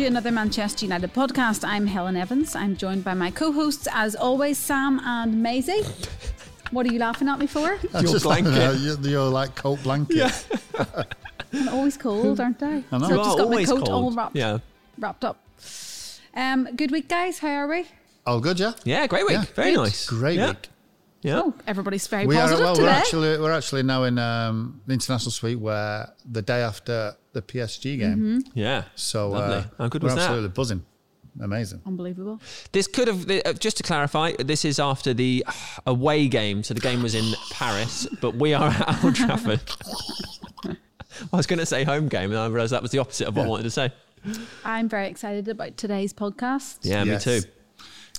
to another Manchester United podcast. I'm Helen Evans. I'm joined by my co-hosts, as always, Sam and Maysie. What are you laughing at me for? That's Your just like, blanket. uh, your, your like coat blanket. I'm always cold, aren't I? I know. So You I've just got my always coat all cold. wrapped, Yeah. wrapped up. Um, good week, guys. How are we? All good, yeah. Yeah, great week. Yeah. Very Good. nice. Great yeah. week. Yeah. Oh, everybody's very We are well. today. We're actually we're actually now in um, the international suite where the day after the PSG game. Mm-hmm. Yeah. So Lovely. uh, How good we're was that? absolutely buzzing. Amazing. Unbelievable. This could have, uh, just to clarify, this is after the away game. So the game was in Paris, but we are at Old Trafford. I was going to say home game, and I realised that was the opposite of what I wanted to say. I'm very excited about today's podcast. Yeah, Yes. me too.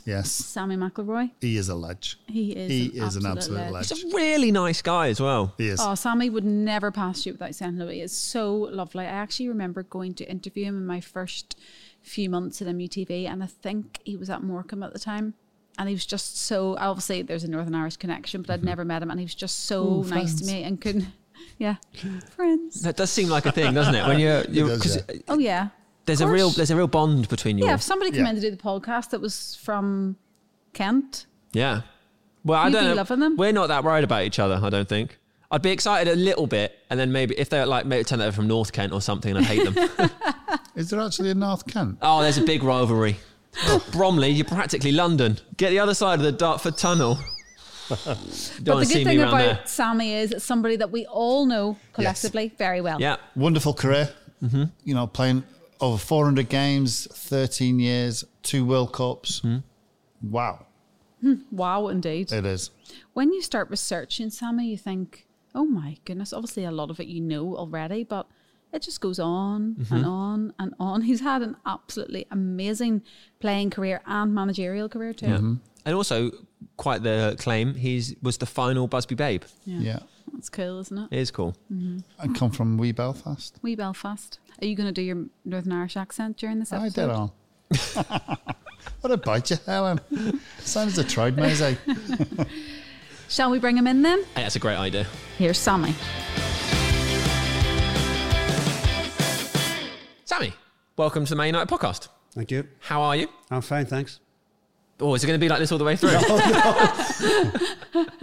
Yes, Sammy McIlroy. he is a ledge. He is. He an is an absolute absolute ledge. ledge. He's a really nice guy as well. He is. Oh, Sammy would never pass you without saying hello. He is so lovely. I actually remember going to interview him in my first few months at MUTV, and I think he was at Morecambe at the time. And he was just so obviously there's a Northern Irish connection, but I'd mm-hmm. never met him, and he was just so Ooh, nice to me and couldn't. Yeah, friends. That does seem like a thing, doesn't it? When you're, you're does, 'cause yeah. Oh yeah. There's a real there's a real bond between you. Yeah, all. if somebody came Yeah. in to do the podcast that was from Kent, Yeah. Well, I don't be know. loving them. We're not that worried about each other. I don't think. I'd be excited a little bit, and then maybe if they're like maybe turn over from North Kent or something, I'd hate them. Is there actually a North Kent? oh, there's a big rivalry. Oh. Bromley, you're practically London. Get the other side of the Dartford Tunnel. Don't but the good thing about there. Sammy is it's somebody that we all know collectively very well. Yeah. Wonderful career. Mm-hmm. You know, playing over 400 games, 13 years, two World Cups. Wow, Wow, indeed. it is. when you start researching Sammy, you think, oh my goodness, obviously a lot of it you know already, but it just goes on Mm-hmm. and on and on. He's had an absolutely amazing playing career and managerial career too. Yeah. And also, quite the claim, he's was the final Busby Babe. Yeah. That's cool, isn't it? It is cool. Mm-hmm. I come from wee Belfast. Wee Belfast. Are you going to do your Northern Irish accent during this episode? I did all. what about you, Helen. Sounds a tried, Maysie. Eh? Shall we bring him in then? Hey, that's a great idea. Here's Sammy. Sammy, welcome to the Man United podcast. Thank you. How are you? I'm fine, thanks. Oh, is it going to be like this all the way through?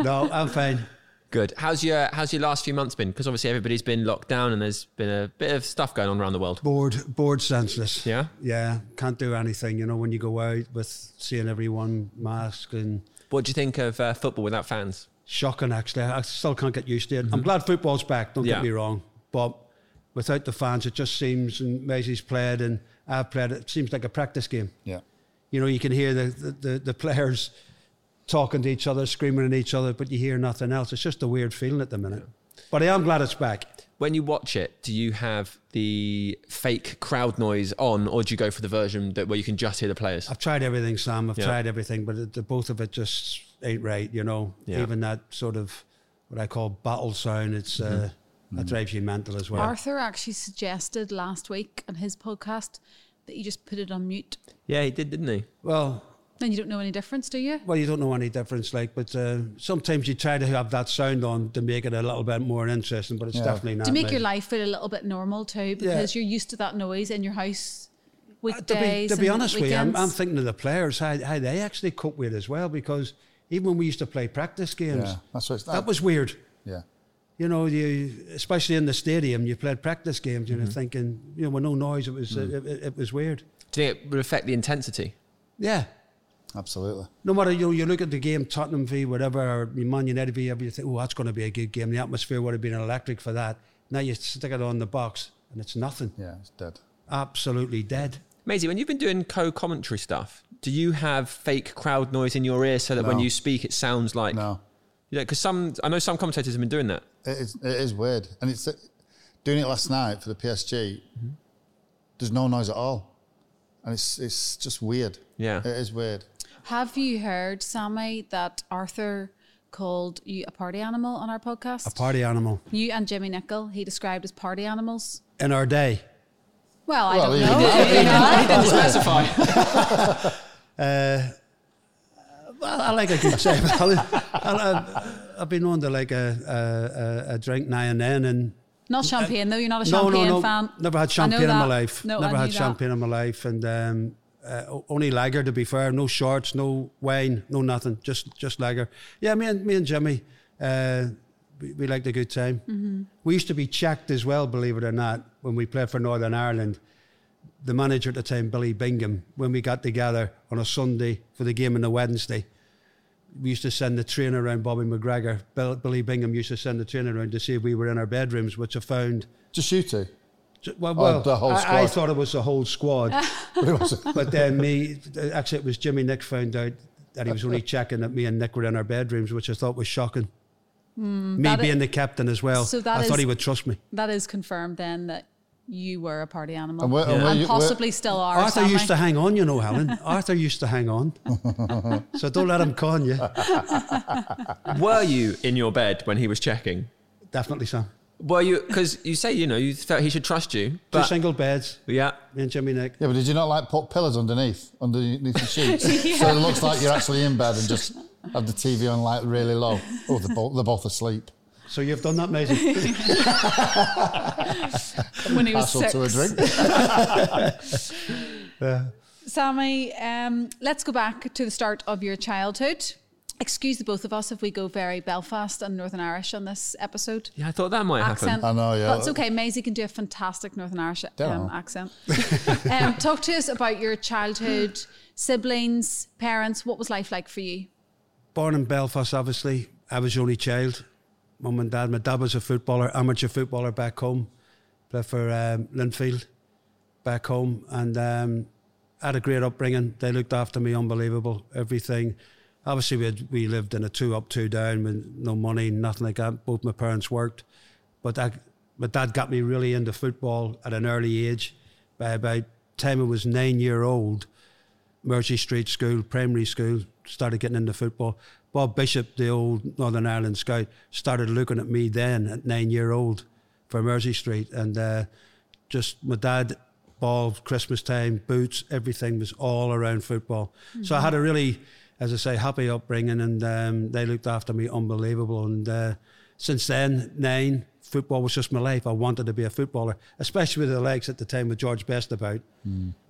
No, I'm fine. Good. How's your How's your last few months been? Because obviously everybody's been locked down and there's been a bit of stuff going on around the world. Bored, bored, senseless. Yeah? yeah. Can't do anything. You know, when you go out with seeing everyone masked and What do you think of uh, football without fans? shocking. Actually, I still can't get used to it. I'm glad football's back. Don't Yeah. get me wrong, but without the fans, it just seems. And Maysie's played, and I've played. It seems like a practice game. Yeah. You know, you can hear the the, the, the players talking to each other, screaming at each other, but you hear nothing else. It's just a weird feeling at the minute. But I am glad it's back. When you watch it, do you have the fake crowd noise on, or do you go for the version that where you can just hear the players? I've tried everything, Sam. I've Yeah. tried everything, but it, the both of it just ain't right. You know, Yeah. even that sort of what I call battle sound. It's uh, that drives you mental as well. Arthur actually suggested last week on his podcast that you just put it on mute. Yeah, he did, didn't he? Well, Then you don't know any difference, do you? well, you don't know any difference, like, but uh, sometimes you try to have that sound on to make it a little bit more interesting, but it's Yeah. definitely not. to make like- your life feel a little bit normal too, because you're used to that noise in your house Uh, weekdays. to be, to be and honest with you, I'm. I'm thinking of the players how, how they actually cope with it as well, because even when we used to play practice games, Yeah. That's what it's that was weird. Yeah. You know, you especially in the stadium, you played practice games, and Mm-hmm. you're thinking, you know, with no noise, it was Mm. it, it, it was weird. Do you think it would affect the intensity? Yeah. Absolutely. No matter you, know, you look at the game, Tottenham v whatever, or Man United v whatever, you think, oh, that's going to be a good game. The atmosphere would have been electric for that. Now you stick it on the box, and it's nothing. Yeah, it's dead. Absolutely dead. Maysie, when you've been doing co-commentary stuff, do you have fake crowd noise in your ear so that when you speak, it sounds like? No. Yeah, because some I know some commentators have been doing that. It is, it is weird. And it's uh, doing it last night for the PSG, there's no noise at all. And it's it's just weird. Yeah. It is weird. Have you heard, Sammy, that Arthur called you a party animal on our podcast? A party animal You and Jimmy Nicholl, he described as party animals. in our day. Well, I Well, don't know. he know. didn't- Specify. Well, I like a good say. I, I, I've been on to like a, a, a, a drink now and then, and Not champagne though. You're not a champagne no, no. fan. Never had champagne in my life. No, Never I had knew that. champagne in my life, and um, uh, only lager to be fair. No shorts, no wine, no nothing. Just just lager. Yeah, me and me and Jimmy, uh, we, we liked a good time. Mm-hmm. We used to be checked as well, believe it or not, when we played for Northern Ireland. The manager at the time, Billy Bingham, when we got together on a Sunday for the game on a Wednesday, we used to send the train around Bobby McGregor. Bill, Billy Bingham used to send the train around to see if we were in our bedrooms, which I found Just you two. Ju- Well, Oh, well the whole I, I thought it was the whole squad, But but then me, actually, it was Jimmy Nick found out that he was only checking that me and Nick were in our bedrooms, which I thought was shocking. me Hmm, being i- the captain as well, So that I thought he would trust me. That is confirmed then that you were a party animal And where- and and, where you- where- possibly still are. Arthur Sammy. used to hang on, you know, Helen. Arthur used to hang on, so don't let him con you. Were you in your bed when he was checking? Definitely, Sam. Were you? Because you say you know you felt he should trust you, Two but single beds, yeah. me and Jimmy Nick. Yeah, but did you not like put pillows underneath, underneath the sheets, so it looks like you're actually in bed and just have the TV on like really low? Oh, they're both, they're both asleep. So you've done that, Maysie. when he was Pass six. to a drink. Sammy, um, let's go back to the start of your childhood. Excuse the both of us if we go very Belfast and Northern Irish on this episode. Yeah, I thought that might Accent. happen. I know, yeah. But it's okay. Maysie can do a fantastic Northern Irish um, accent. um, talk to us about your childhood, siblings, parents. What was life like for you? Born in Belfast, obviously. I was the only child. Mum and dad. My dad was a footballer, amateur footballer back home. Played for um, Linfield back home. And um, had a great upbringing. They looked after me, unbelievable. Everything. Obviously, we, had, we lived in a two up, two down with no money, nothing like that. Both my parents worked. But that, my dad got me really into football at an early age. By about time I was nine year old, Mersey Street School, primary school, started getting into football. Bob Bishop, the old Northern Ireland scout, started looking at me then at nine year old for Mersey Street. And uh, just my dad, ball, Christmas time, boots, everything was all around football. So I had a really, as I say, happy upbringing and um, they looked after me unbelievable. And uh, since then, nine, football was just my life. I wanted to be a footballer, especially with the legs at the time with George Best about.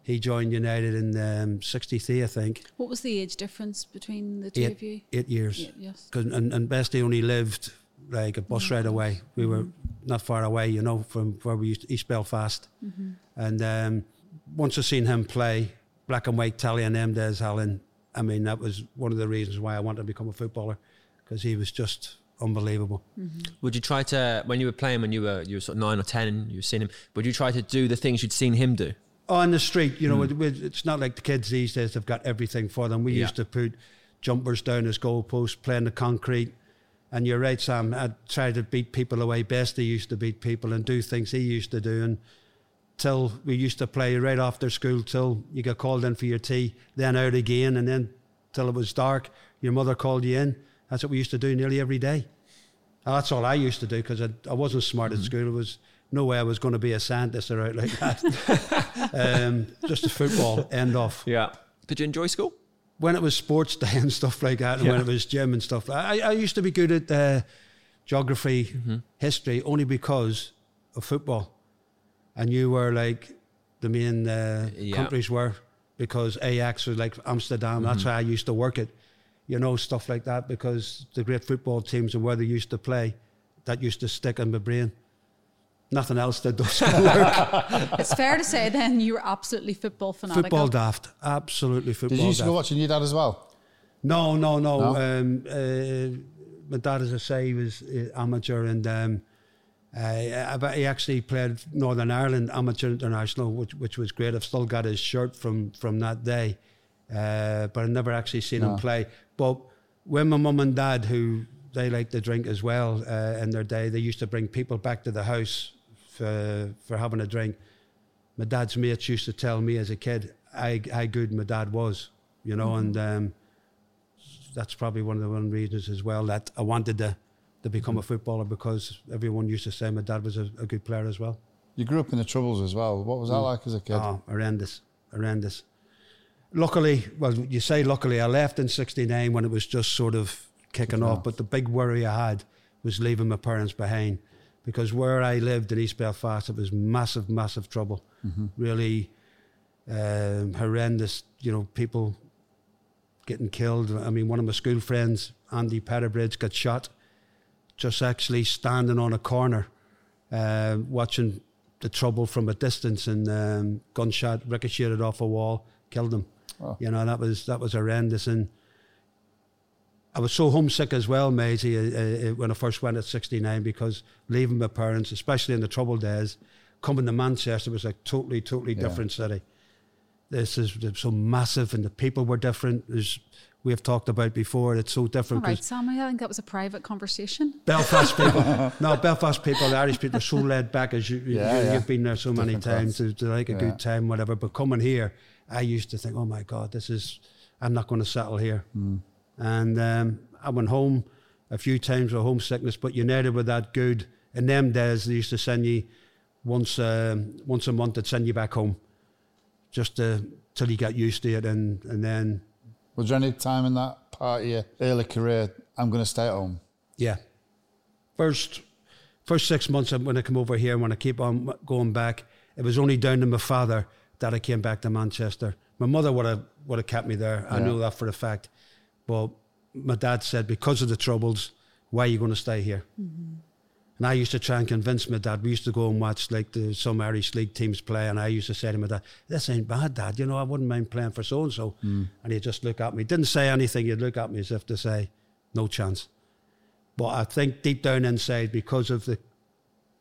He joined United in um, 63, I think. What was the age difference between the two of you? Eight, eight years. Eight, yes. 'Cause- and, and Bestie only lived like a bus ride away. We were not far away, you know, from where we used to, East Belfast. And um, once I seen him play, black and white tally and them days, Alan, I mean, that was one of the reasons why I wanted to become a footballer because he was just unbelievable. Mm-hmm. Would you try to when you were playing when you were you were sort of nine or ten, you were seeing him? Would you try to do the things you'd seen him do? Oh, on the street, you know, mm. it- it's not like the kids these days have got everything for them. We Yeah. used to put jumpers down as goalposts, playing the concrete. And you're right, Sam. I'd try to beat people away. Best he used to beat people and do things he used to do. And till we used to play right after school till you got called in for your tea, then out again, and then till it was dark, your mother called you in. That's what we used to do nearly every day. And that's all I used to do because I, I wasn't smart at school. It was no way I was going to be a scientist or out like that. um, just a football end off. Yeah. Did you enjoy school? When it was sports day and stuff like that, and when it was gym and stuff, I, I used to be good at uh, geography, history, only because of football. I you were like the main uh, Yeah. countries were because Ajax was like Amsterdam. That's how I used to work it, you know, stuff like that. Because the great football teams and where they used to play, that used to stick in my brain. Nothing else did those schoolwork. It's fair to say then you were absolutely football fanatical. football daft, absolutely football. Did you used to go watching your dad as well? No, no, no. No? Um, uh, my dad, as I say, he was uh, amateur, and um, uh, he actually played Northern Ireland amateur international, which which was great. I've still got his shirt from from that day, uh, but I've never actually seen him play. But when my mum and dad, who they like to drink as well uh, in their day, they used to bring people back to the house for for having a drink. My dad's mates used to tell me as a kid how, how good my dad was, you know, and um, that's probably one of the one reasons as well that I wanted to to become mm. a footballer because everyone used to say my dad was a, a good player as well. You grew up in the Troubles as well. What was that mm. like as a kid? Oh, horrendous, horrendous. Luckily, well, you say luckily, I left in '69 when it was just sort of kicking off. But the big worry I had was leaving my parents behind because where I lived in East Belfast, it was massive, massive trouble. Mm-hmm. Really um, horrendous. You know, people getting killed. I mean, one of my school friends, Andy Petterbridge, got shot just actually standing on a corner, uh, watching the trouble from a distance, and um, gunshot ricocheted off a wall, killed him. Oh. You know, that was that was horrendous, and I was so homesick as well, Maysie, uh, uh, when I first went at 69 because leaving my parents, especially in the troubled days, coming to Manchester was a totally, totally Yeah. different city. This is so massive, and the people were different. As we have talked about before, it's so different. right, 'cause Sammy, I think that was a private conversation. Belfast people, no, Belfast people, the Irish people are so laid back as you, Yeah, you yeah. you've been there so many Different times. class. They, they like a Yeah. good time, whatever. But coming here, I used to think, oh my God, this is, I'm not going to settle here. Hmm. And um, I went home a few times with homesickness, but United were that good. In them days, they used to send you once um, once a month, they'd send you back home just to, till you got used to it. And, and then, Was there any time in that part of your early career, I'm going to stay at home? yeah, first first six months when I come over here, and when I keep on going back, it was only down to my father that I came back to Manchester. My mother would have would have kept me there. I Yeah. knew that for a fact. But my dad said, because of the troubles, why are you going to stay here? Mm-hmm. And I used to try and convince my dad. We used to go and watch like the some Irish league teams play, and I used to say to my dad, "This ain't bad, Dad. You know, I wouldn't mind playing for so and so." And he'd just look at me. Didn't say anything. He'd look at me as if to say, "No chance." But I think deep down inside, because of the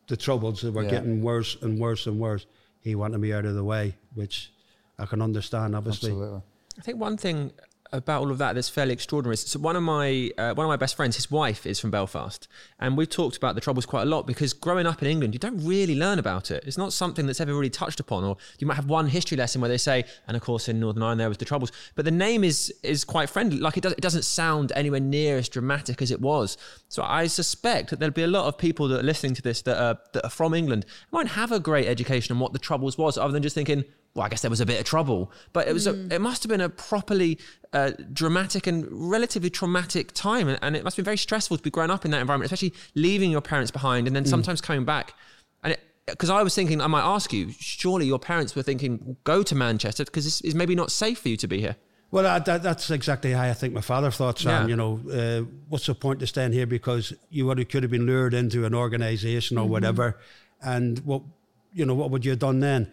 the troubles that were Yeah. getting worse and worse and worse, he wanted me out of the way, which I can understand, obviously. Absolutely. I think one thing about all of that that's fairly extraordinary so one of my uh, one of my best friends, his wife is from Belfast, and we've talked about the troubles quite a lot because growing up in England, you don't really learn about it. It's not something that's ever really touched upon, or you might have one history lesson where they say, and of course in Northern Ireland there was the troubles, but the name is is quite friendly. Like it does, it doesn't sound anywhere near as dramatic as it was. So I suspect that there'll be a lot of people that are listening to this that are that are from England won't have a great education on what the troubles was, other than just thinking well, I guess there was a bit of trouble, but it was a, it must have been a properly uh, dramatic and relatively traumatic time, and, and it must have been very stressful to be growing up in that environment, especially leaving your parents behind and then sometimes coming back. And because I was thinking, I might ask you, surely your parents were thinking, go to Manchester because it's, is maybe not safe for you to be here. Well, that, that, that's exactly how I think my father thought, Sam. Yeah. You know, uh, what's the point of staying here because you would have, could have been lured into an organisation or whatever, and what you know, what would you have done then?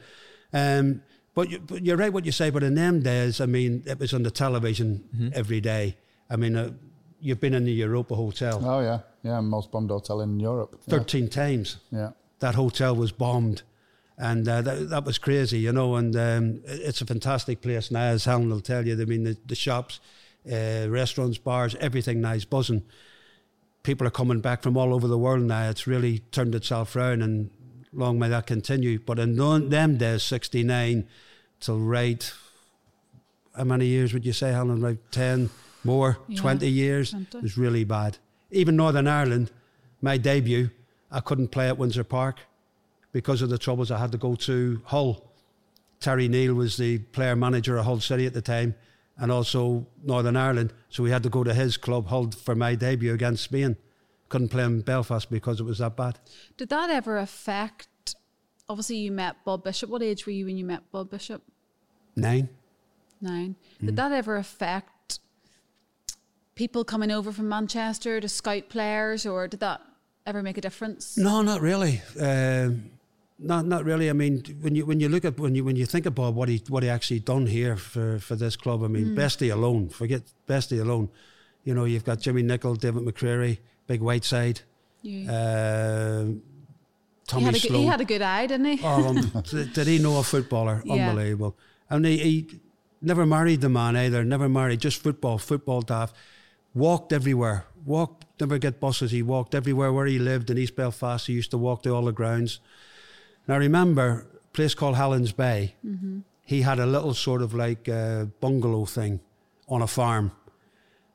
Um, but, you, but you're right what you say. But in them days, I mean, it was on the television every day. I mean, uh, you've been in the Europa Hotel Oh, yeah. Yeah, most bombed hotel in Europe. Yeah. thirteen times. yeah. that hotel was bombed, and uh, that that was crazy, you know. And um, it's a fantastic place now, as Helen will tell you. I mean, the, the shops, uh, restaurants, bars, everything now is buzzing. People are coming back from all over the world now. It's really turned itself round, and long may that continue. But in them days, sixty nine till right, how many years would you say, Helen? Like ten more, Yeah, twenty years. 20. It was really bad. Even Northern Ireland, my debut, I couldn't play at Windsor Park because of the troubles. I had to go to Hull. Terry Neill was the player manager of Hull City at the time, and also Northern Ireland. So we had to go to his club, Hull, for my debut against Spain. Couldn't play in Belfast because it was that bad. Did that ever affect? Obviously, you met Bob Bishop. What age were you when you met Bob Bishop? Nine. Nine. Mm. Did that ever affect people coming over from Manchester to scout players, or did that ever make a difference? No, not really. Um, not not really. I mean, when you when you look at when you when you think about what he what he actually done here for, for this club, I mean, Bestie alone, forget Bestie alone. You know, you've got Jimmy Nicholl, David McCreery, Big Whiteside, um, he, Tommy had a good, Sloan. he had a good eye, didn't he? Oh, um, did he know a footballer? Yeah. Unbelievable. And he, he never married the man either. Never married, just football, football daft. Walked everywhere. Walked, never get buses. He walked everywhere where he lived in East Belfast. He used to walk to all the grounds. And I remember a place called Helen's Bay. He had a little sort of like uh, bungalow thing on a farm.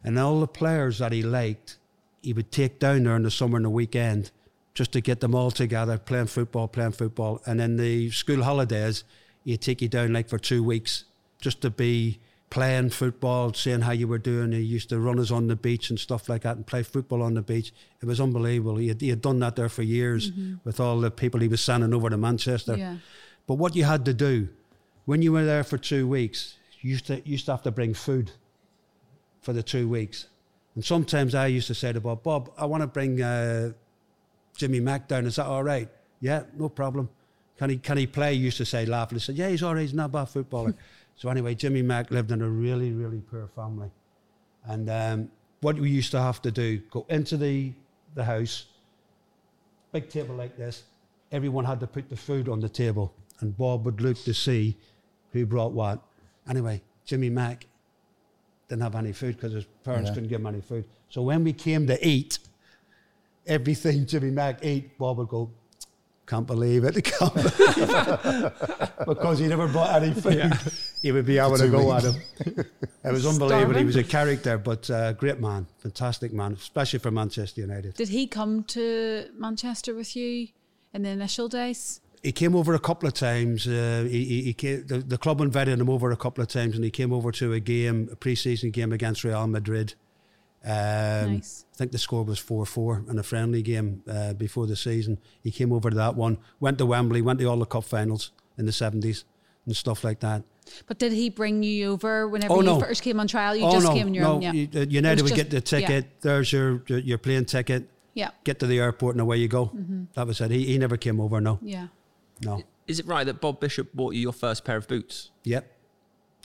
And all the players that he liked, he would take down there in the summer and the weekend just to get them all together, playing football, playing football. And then the school holidays, he'd take you down like for two weeks just to be playing football, seeing how you were doing. He used to run us on the beach and stuff like that and play football on the beach. It was unbelievable. He had, he had done that there for years mm-hmm. with all the people he was sending over to Manchester. Yeah. But what you had to do when you were there for two weeks, you used to, you used to have to bring food for the two weeks. And sometimes I used to say to Bob, Bob, I want to bring uh, Jimmy Mack down. Is that all right? Yeah, no problem. Can he can he play? He used to say laughing. He said, Yeah, he's all right. He's not a bad footballer. so anyway, Jimmy Mack lived in a really really poor family, and um, what we used to have to do go into the the house, big table like this. Everyone had to put the food on the table, and Bob would look to see who brought what. Anyway, Jimmy Mack didn't have any food because his parents Yeah. couldn't give him any food. So when we came to eat, everything Jimmy Mack ate, Bob would go, can't believe it. Can't believe it." because he never bought any food. He would be able to two go at weeks. him. It was unbelievable. He was a character, but uh, great man, fantastic man, especially for Manchester United. Did he come to Manchester with you in the initial days? He came over a couple of times. Uh, he, he, he came, the, the club invited him over a couple of times, and he came over to a game, a pre-season game against Real Madrid. Um, Nice. I think the score was four four in a friendly game uh, before the season. He came over to that one, went to Wembley, went to all the cup finals in the seventies and stuff like that. But did he bring you over whenever Oh, you first came on trial? You oh just no, came on your no! own, yeah. you- uh, It United would just- get the yeah. ticket. There's your your plane ticket. Yeah, Get to the airport and away you go. Mm-hmm. That was it. He, he never came over. No, yeah. No. Is it right that Bob Bishop bought you your first pair of boots? Yep.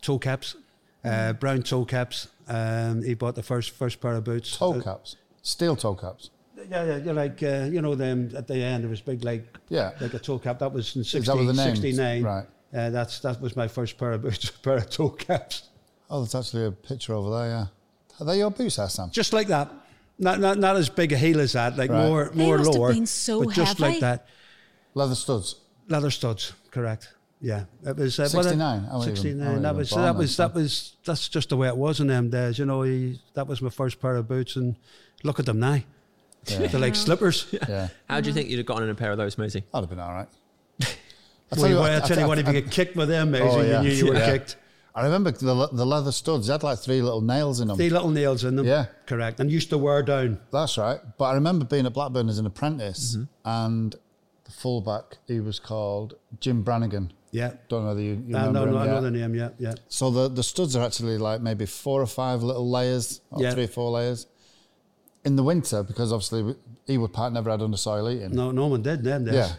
Toe caps. Uh, brown toe caps. Um, he bought the first first pair of boots. Toe Uh, caps, steel toe caps. yeah, yeah, yeah, like uh, you know them at the end. It was big, like Yeah. like a toe cap. That was in Is 60, that with the names? 69. Right. Uh, that's that was my first pair of boots, pair of toe caps. Oh, there's actually a picture over there. Yeah, are they your boots, there, Sam? Just like that. Not not not as big a heel as that. Like Right. more They more must have lower. been so but just heavy. like that. Leather studs. Leather studs, correct. Yeah, it was uh, 69? well, I wasn't even- I 69. wasn't That was that was that was that's just the way it was in them days. You know, he, that was my first pair of boots, and look at them now. Yeah. They're like slippers. Yeah, How do you think you'd have gotten in a pair of those, Maysie? that'd have been all right. I Well, you what, I tell you what, if you get kicked with them, Maysie, Oh, yeah. you knew you were Yeah. kicked. I remember the, the leather studs. They had like three little nails in them. Three little nails in them. Yeah. Correct. And used to wear down. That's right. But I remember being at Blackburn as an apprentice, Mm-hmm. and the fullback he was called Jim Branagan. Yeah. Don't know whether you, you uh, know, him. no, I know the name, yeah, yeah. So the, the studs are actually like maybe four or five little layers, or Yeah. three or four layers. In the winter, because obviously Ewood Park never had undersoil eating. No, no one did then. Yeah,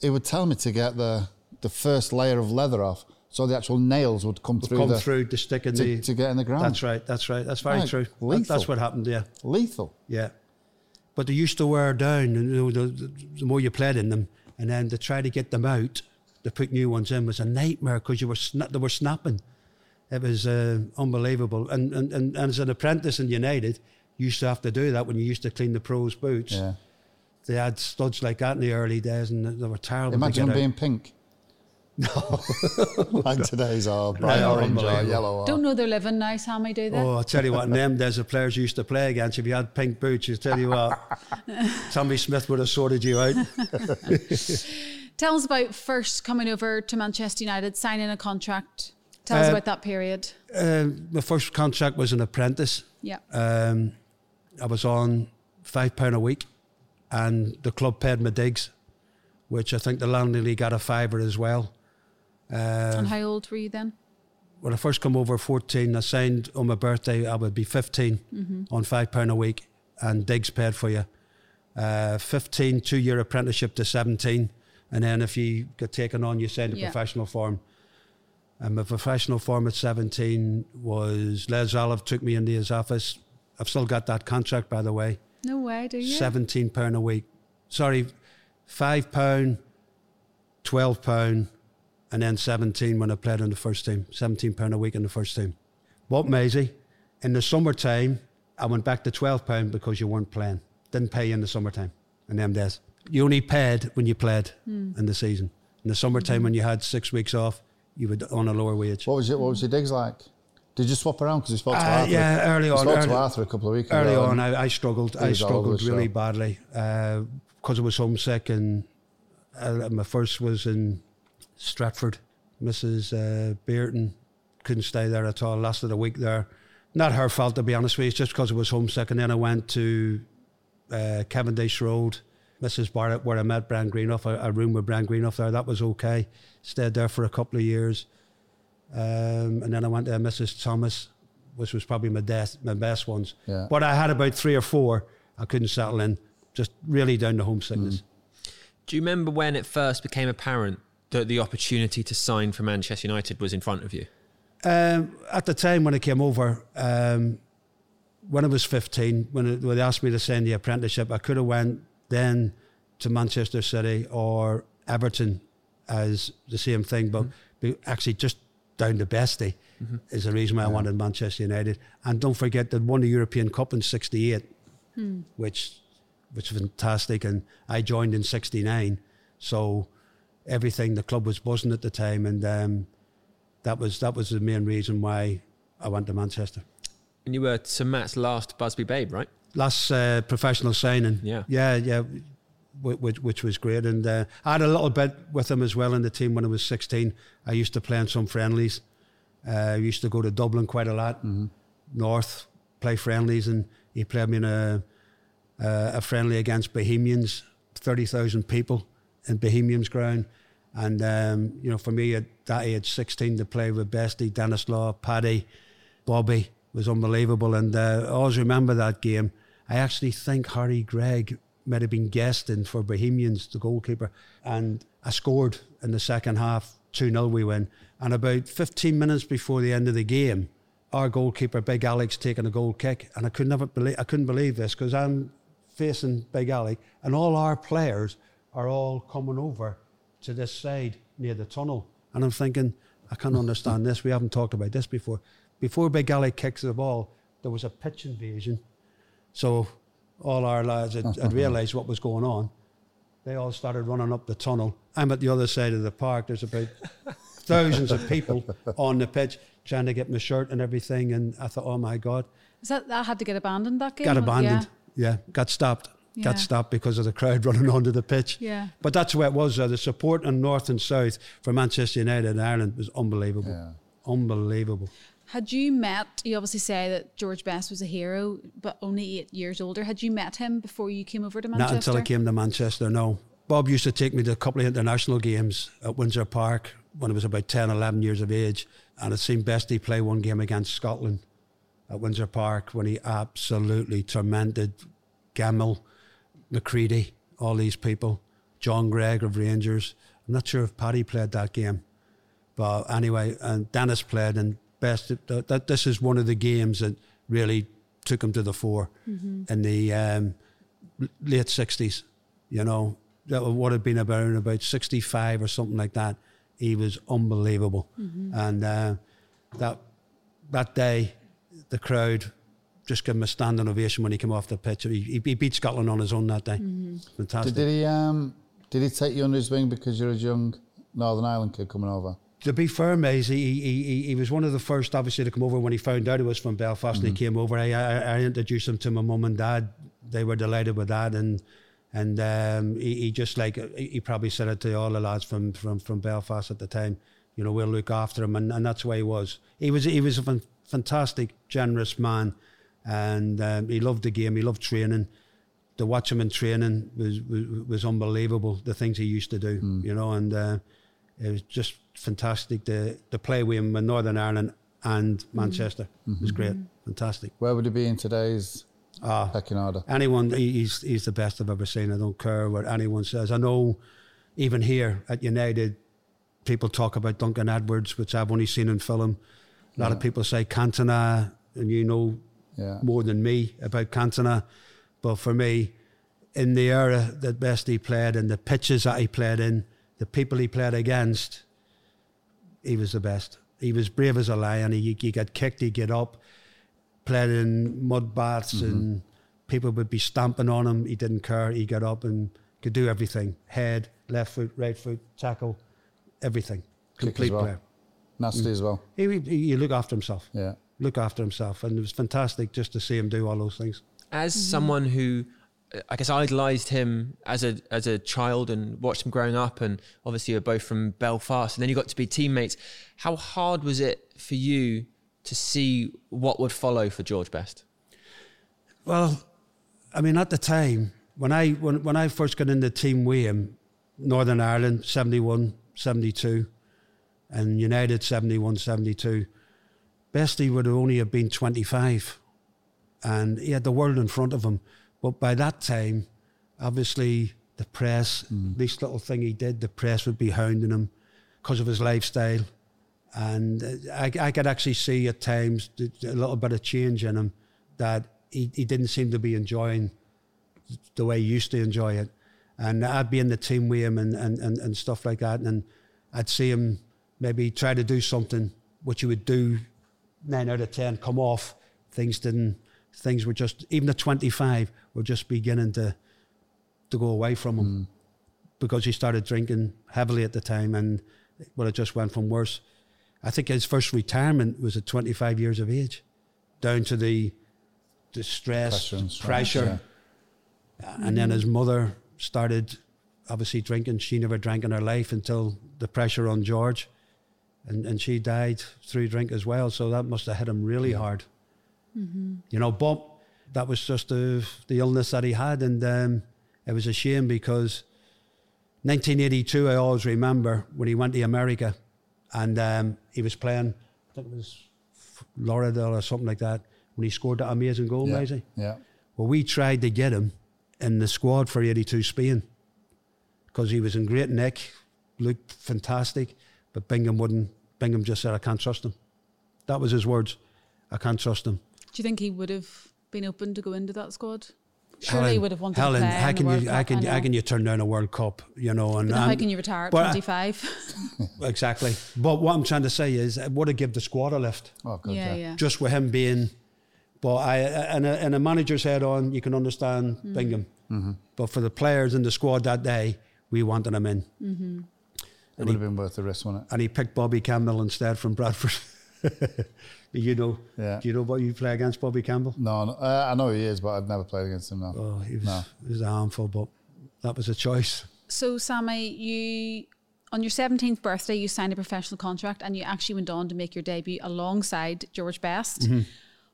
he would tell me to get the the first layer of leather off, so the actual nails would come through Come the through to stick in to, the. to get in the ground. That's right, that's right. That's very true. That- lethal. that's what happened, yeah. Lethal. Yeah. But they used to wear down, and you know, the, the, the more you played in them, and then to try to get them out, to put new ones in was a nightmare because you were sna- they were snapping. It was uh, unbelievable. And, and, and, and as an apprentice in United, you used to have to do that when you used to clean the pros' boots. Yeah. They had studs like that in the early days, and they were terrible. Imagine them being pink. No. like today's are bright No, orange or yellow. Or, Don't know they're living now, Sammy, do they? Oh, I tell you what, in them days, the players used to play against, if you had pink boots, I tell you what, Tommy Smith would have sorted you out. Tell us about first coming over to Manchester United, signing a contract. Tell us Uh, about that period. Uh, my first contract was an apprentice. Yeah. Um, I was on five pound a week, and the club paid my digs, which I think the landlady got a fiver as well. Uh, and how old were you then? when I first come over, fourteen, I signed on my birthday. I would be 15 on five pound a week, and digs paid for you. Uh, 15, two year apprenticeship to seventeen, and then if you get taken on, you signed a Yeah. professional form. And my professional form at 17 was Les Olive took me into his office. I've still got that contract, by the way. No way, do you? Seventeen pound a week. Sorry, five pound, twelve pound, and then seventeen when I played in the first team. Seventeen pound a week in the first team. What Maysie? In the summertime, I went back to twelve pound because you weren't playing. Didn't pay you in the summertime. In them days, you only paid when you played in the season. In the summertime, when you had six weeks off, you would on a lower wage. what was your What was your digs like? Did you swap around? Because you spoke to Uh, Arthur. yeah, early you on, spoke early- to Arthur a couple of weeks ago. Early on, I, I struggled. I was all over struggled really show. badly because I was homesick, and uh, my first was in Stretford. Mrs. Uh, Bearton couldn't stay there at all. Lasted a week there. Not her fault, to be honest with you. It's just because I was homesick. And then I went to uh, Cavendish Road, Mrs. Barrett, where I met Brian Greenhoff, a, a room with Brian Greenhoff there. That was okay. Stayed there for a couple of years. Um, and then I went to Mrs. Thomas, which was probably my, best, my best ones. Yeah. But I had about three or four I couldn't settle in, just really down to homesickness. Do you remember when it first became apparent that the opportunity to sign for Manchester United was in front of you? Um, at the time when I came over, um, when I was 15, when, it, when they asked me to send the apprenticeship, I could have went then to Manchester City or Everton as the same thing, but be- actually just down to Bestie is the reason why I wanted Manchester United. And don't forget that won the European Cup in '68, which which was fantastic. And I joined in '69, so everything the club was buzzing at the time, and um, that was that was the main reason why I went to Manchester. And you were Sir Matt's last Busby babe, right? Last uh, professional signing, Yeah. yeah, yeah, which, which was great. And uh, I had a little bit with him as well in the team when I was 16. I used to play in some friendlies. Uh, I used to go to Dublin quite a lot, north, play friendlies, and he played me in a uh, a friendly against Bohemians, thirty thousand people in Bohemians ground, and um, you know for me at that age, sixteen, to play with Bestie, Denis Law, Paddy, Bobby was unbelievable, and uh, I always remember that game. I actually think Harry Gregg might have been guesting for Bohemians, the goalkeeper, and I scored in the second half, 2 0 we win. And about 15 minutes before the end of the game, our goalkeeper, Big Alex, taking a goal kick, and I could never believe I couldn't believe this because I'm facing Big Alex, and all our players are all coming over to this side near the tunnel, and I'm thinking, I can't understand this. We haven't talked about this before. Before Big Alex kicks the ball, there was a pitch invasion, so all our lads had, had realised what was going on. They all started running up the tunnel. I'm at the other side of the park. There's about thousands of people on the pitch trying to get my shirt and everything. And I thought, oh my God, Is that that had to get abandoned that game? got abandoned. Yeah. Yeah, got stopped. Yeah. Got stopped because of the crowd running onto the pitch. Yeah. But that's where it was. Uh, the support in North and South for Manchester United in Ireland was unbelievable. Yeah. Unbelievable. Had you met? You obviously say that George Best was a hero, but only eight years older. Had you met him before you came over to Manchester? Not until I came to Manchester, no. Bob used to take me to a couple of international games at Windsor Park when I was about 10, 11 years of age. And I'd seen Bestie play one game against Scotland at Windsor Park when he absolutely tormented Gemmell, McCreadie, all these people, John Greig of Rangers. I'm not sure if Paddy played that game. But anyway, and Denis played, and Best, that, that, this is one of the games that really took him to the fore in the um, late 60s, you know, that would have been about about 65 or something like that. He was unbelievable. And uh, that that day, the crowd just gave him a standing ovation when he came off the pitch. He, he beat Scotland on his own that day. Fantastic. Did, did he um did he take you under his wing because you're a young Northern Ireland kid coming over? to be fair, Maysie, he, he, he, he was one of the first, obviously, to come over when he found out he was from Belfast and he came over. I, I, I introduced him to my mum and dad. They were delighted with that. And and um, he, he just like, he he probably said it to all the lads from, from, from Belfast at the time, you know, we'll look after him. And, and that's the way he was. He was, he was a fan- fantastic, generous man. And um, he loved the game, he loved training. To watch him in training was, was, was unbelievable, the things he used to do, you know, and uh, it was just fantastic to, to play with him in Northern Ireland and Manchester. It was great, fantastic. Where would he be in today's Ah, pecking order? anyone, he's, he's the best I've ever seen. I don't care what anyone says. I know even here at United, people talk about Duncan Edwards, which I've only seen in film. A lot of people say Cantona, and you know Yeah. more than me about Cantona. But for me, in the era that best he played and the pitches that he played in, the people he played against, he was the best. He was brave as a lion. He, he get kicked, he'd get up, played in mud baths, mm-hmm. and people would be stamping on him. He didn't care. He got up and could do everything head, left foot, right foot, tackle, everything. Complete well. player. Nasty mm. as well. He, he, he look after himself. Yeah. Look after himself. And it was fantastic just to see him do all those things. As mm-hmm. someone who uh, I guess idolized him as a as a child and watched him growing up, and obviously you're both from Belfast, and then you got to be teammates. How hard was it for you to see what would follow for George Best? Well, I mean, at the time when I when when I first got into team with him, Northern Ireland 71, 72, and United 71, 72. Bestie would have only have been 25, and he had the world in front of him. But by that time, obviously the press, this little thing he did, the press would be hounding him because of his lifestyle. And uh, I, I could actually see at times a little bit of change in him that he, he didn't seem to be enjoying the way he used to enjoy it. And I'd be in the team with him and, and, and, and stuff like that. And I'd see him maybe try to do something which he would do nine out of 10, come off. Things didn't, things were just, even the 25 were just beginning to, to go away from him mm. because he started drinking heavily at the time and well, it just went from worse. I think his first retirement was at 25 years of age, down to the, the stress, Pressure stress, pressure. And then his mother started obviously drinking. She never drank in her life until the pressure on George. And, and she died through drink as well. So that must have hit him really hard. You know, but that was just the, the illness that he had. And um, it was a shame because 1982, I always remember when he went to America and um, he was playing, I think it was Lauderdale or something like that, when he scored that amazing goal, Yeah. Maysie. Yeah. Well, we tried to get him in the squad for 82 Spain because he was in great nick, looked fantastic, but Bingham wouldn't. Bingham just said, I can't trust him. That was his words. I can't trust him. Do you think he would have been open to go into that squad? Surely he would have wanted Helen, to play how in can you, Cup, how I can, how can you turn down a World Cup, you know? And, But how can you retire at 25? Exactly. But what I'm trying to say is, it would have given the squad a lift. Oh, God, yeah, yeah. yeah. just with him being, but I and a, and a manager's head on, you can understand Mm-hmm. Bingham. But for the players in the squad that day, we wanted him in, It would have been worth the risk, wouldn't it? and he picked Bobby Campbell instead from Bradford. you know, Yeah. do you know what you play against Bobby Campbell? No, no uh, I know he is, but I've never played against him. No. Oh, he was, No. he was a handful, but that was a choice. So, Sammy, you on your 17th birthday, you signed a professional contract and you actually went on to make your debut alongside George Best. Mm-hmm.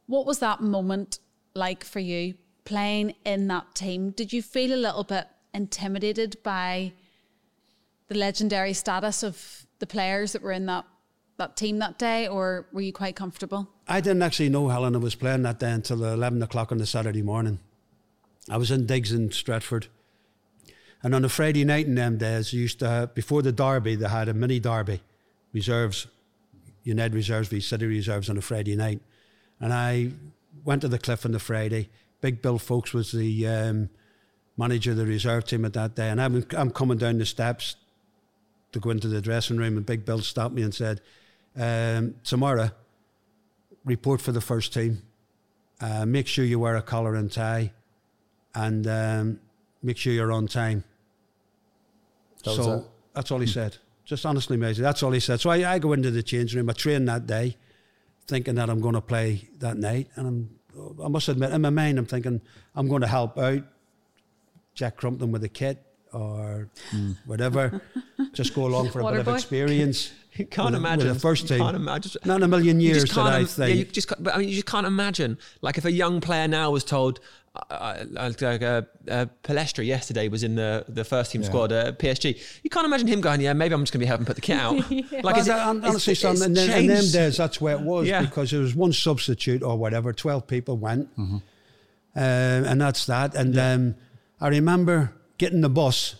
What was that moment like for you playing in that team? Did you feel a little bit intimidated by the legendary status of the players that were in that, that team that day, or were you quite comfortable? I didn't actually know Helena was playing that day until 11 o'clock on the Saturday morning. I was in digs in Stretford. And on a Friday night in them days, used to before the derby, they had a mini derby, reserves, United reserves v City reserves on a Friday night. And I went to the cliff on the Friday. Big Bill Foulkes was the um, manager of the reserve team at that day. And I'm, I'm coming down the steps to go into the dressing room, and Big Bill stopped me and said, um, Tomorrow, report for the first team. Uh, make sure you wear a collar and tie, and um, make sure you're on time. That so that's all he said. Just honestly, Maysie, that's all he said. So I, I go into the change room. I train that day, thinking that I'm going to play that night, and I'm. I must admit, in my mind, I'm thinking I'm going to help out Jack Crompton with the kit or Hmm. whatever. Just go along for a bit of experience. You can't with, imagine with the first team. Can't imagine. Not in a million years that I think. Yeah, you just. But I mean, you just can't imagine. Like if a young player now was told, uh, uh, like uh, uh, Pellistri yesterday was in the the first team Yeah. squad at PSG. You can't imagine him going, yeah, maybe I'm just going to be helping put the kit out. Like Well, it- that- hon- it's- honestly, son, it's in, them- in them days, that's where it was Yeah. because there was one substitute or whatever. Twelve people went, Mm-hmm. um, and that's that. And um, I remember getting the bus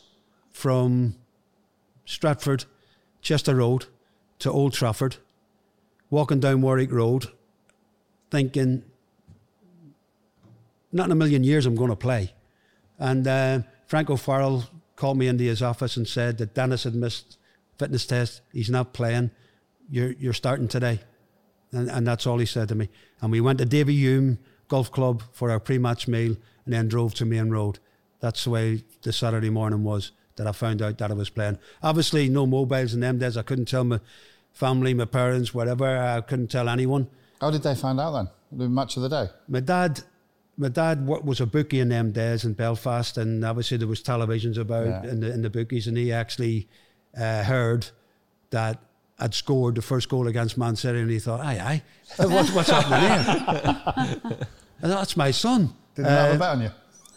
from Stretford, Chester Road, to Old Trafford, walking down Warwick Road, thinking, not in a million years I'm going to play. And uh, Frank called me into his office and said that Denis had missed fitness test. He's not playing. You're you're starting today, and, and that's all he said to me. And we went to Davyhulme Golf Club for our pre-match meal, and then drove to Maine Road. That's the way the Saturday morning was that I found out that I was playing. Obviously, no mobiles in them days. I couldn't tell my family, my parents, whatever. I couldn't tell anyone. How did they find out then? The match of the day? My dad, my dad wa- was a bookie in them days in Belfast, and obviously there was televisions about Yeah. in the in the bookies, and he actually uh, heard that I'd scored the first goal against Man City, and he thought, "Aye, aye, what's, what's happening here?" And that's my son. Didn't have Uh, a bet on you.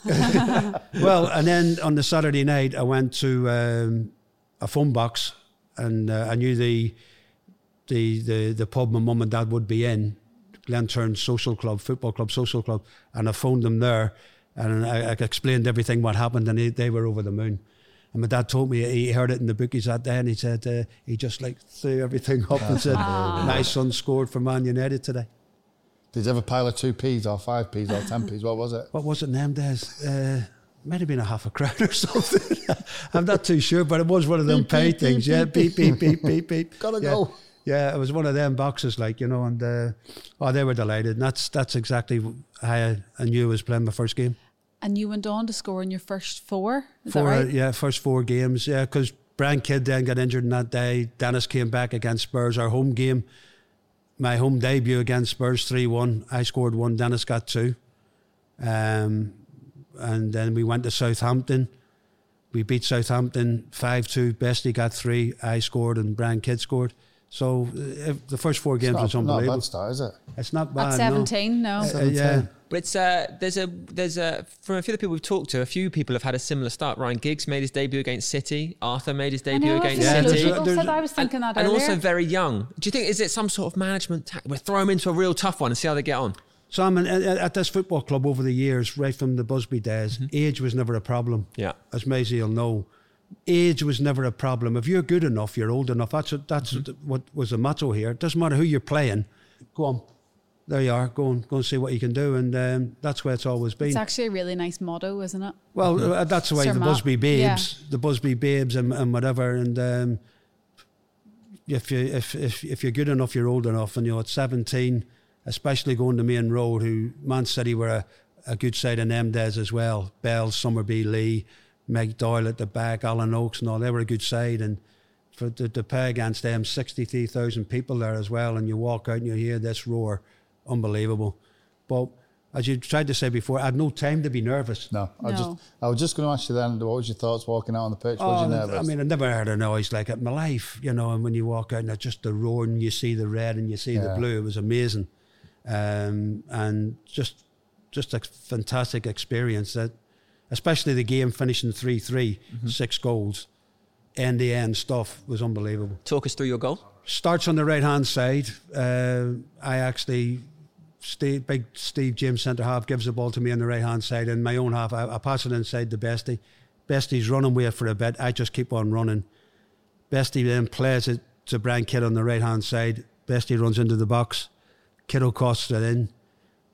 well, and then on the Saturday night, I went to um, a phone box, and uh, I knew the the the the pub my mum and dad would be in, Glentoran Social Club, Football Club, Social Club, and I phoned them there, and I, I explained everything what happened, and they, they were over the moon. And my dad told me he heard it in the bookies that day, and he said uh, he just like threw everything up and said, "My son scored for Man United today." Did you have a pile of two P's or five P's or ten P's? What was it? what was it in them days? Uh, might have been a half a crown or something. I'm not too sure, but it was one of them pay things. yeah, beep, beep, beep, beep, beep. Gotta yeah. go. Yeah, it was one of them boxes, like you know, and uh, oh, they were delighted. And that's that's exactly how I, I knew I was playing my first game. And you went on to score in your first four. Is Four, that right? yeah, first four games. Yeah, because Brian Kidd then got injured in that day. Denis came back against Spurs. Our home game, my home debut against Spurs, three one. I scored one. Denis got two. Um, and then we went to Southampton. We beat Southampton five two. Bestie got three. I scored and Brian Kidd scored. So uh, the first four games was It's not, not a unbelievable. bad start, is it? It's not bad. At 17, no. Uh, yeah. But it's uh, there's a there's a from a few of the people we've talked to, a few people have had a similar start. Ryan Giggs made his debut against City. Arthur made his I debut know, against Yeah, yeah, there's City. people there's said a- I was thinking that and also very young. Do you think is it some sort of management? Ta- we throw them into a real tough one and see how they get on. So I'm at, at this football club over the years, right from the Busby days, age was never a problem. Yeah. As Maysie will know, age was never a problem. If you're good enough, you're old enough. That's what, that's what was the motto here. It doesn't matter who you're playing. Go on. There you are. Go and go and see what you can do, and um, that's where it's always been. it's actually a really nice motto, isn't it? Well, uh, that's the way Sir the Matt, Busby babes, the Busby babes, and, and whatever. And um, if you if, if if you're good enough, you're old enough. And you know, at 17, especially going to Maine Road, who Man City were a, a good side in them days as well. Bell, Summerbee, Lee, Meg Doyle at the back, Alan Oakes, and all. They were a good side, and for to, to play against them, 63,000 people there as well, and you walk out and you hear this roar, unbelievable. But as you tried to say before, I had no time to be nervous. No, I just I was just going to ask you then. What was your thoughts walking out on the pitch? was you Oh, nervous? I mean, I never heard a noise like it in my life, you know. And when you walk out and it's just the roar and you see the red and you see the blue, it was amazing, um, and just just a fantastic experience. That, especially the game finishing 3-3 six goals, end to end stuff was unbelievable. Talk us through your goal. Starts on the right hand side. Uh, I actually. Steve, big Steve James centre half gives the ball to me on the right hand side, and my own half I, I pass it inside to Bestie. Bestie's running away for a bit. I just keep on running. Bestie then plays it to Brian Kidd on the right hand side. Bestie runs into the box. Kiddo costs it in.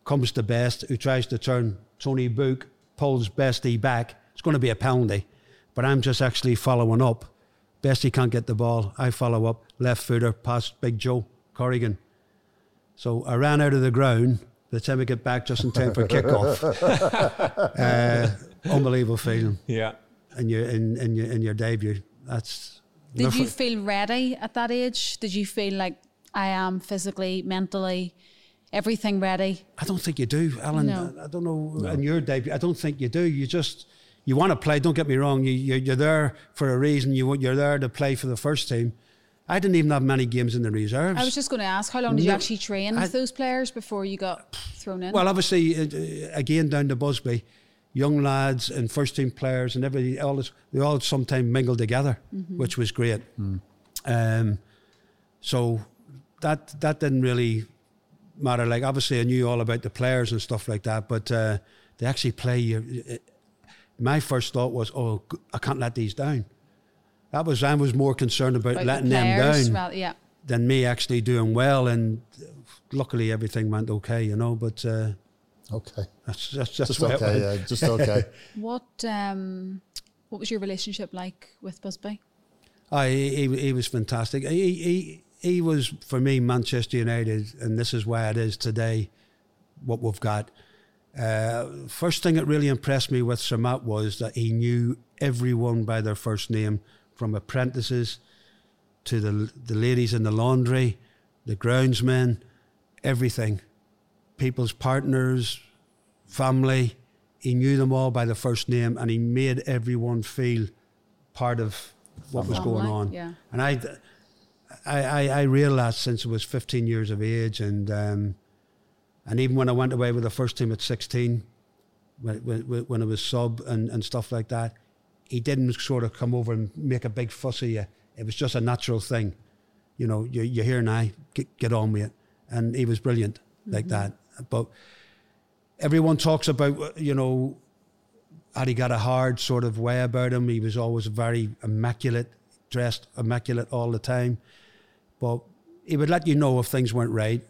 Comes to Best, who tries to turn Tony Book, pulls Bestie back. It's going to be a penalty, but I'm just actually following up. Bestie can't get the ball. I follow up, left footer, past Big Joe Corrigan. So I ran out of the ground. By the time I get back, just in time for kickoff. uh, unbelievable feeling Yeah. in your in, in your in your debut. That's Did never you feel ready at that age? Did you feel like I am physically, mentally, everything ready? I don't think you do, Alan. No. I, I don't know. In your debut, I don't think you do. You just you want to play. Don't get me wrong. You you're, you're there for a reason. You you're there to play for the first team. I didn't even have many games in the reserves. I was just going to ask, how long did you actually train I- with those players before you got thrown in? Well, obviously, uh, uh, again down to Busby, young lads and first team players and everybody, all this, they all sometimes mingled together, which was great. Um, so that that didn't really matter. Like obviously, I knew all about the players and stuff like that, but uh, they actually play. You, uh, my first thought was, oh, I can't let these down. That was I was more concerned about, About the letting them players, down rather- yeah. than me actually doing well. And luckily, everything went okay, you know. But uh, okay, that's that's just, just okay, yeah, just okay. What um, what was your relationship like with Busby? Oh, he, he, he was fantastic. He, he he was for me Manchester United, and this is why it is today. What we've got. Uh, first thing that really impressed me with Sir Matt was that he knew everyone by their first name, from apprentices to the the ladies in the laundry, the groundsmen, everything, people's partners, family. He knew them all by the first name, and he made everyone feel part of what was going on. yeah. And I, I, I, I realized since I was 15 years of age, and um, and even when I went away with the first team at 16, when, when, when I was sub and, and stuff like that, he didn't sort of come over and make a big fuss of you. It was just a natural thing. You know, you're, you're here now, get, get on with it. And he was brilliant like that. But everyone talks about, you know, had he got a hard sort of way about him. He was always very immaculate, dressed immaculate all the time. But he would let you know if things weren't right.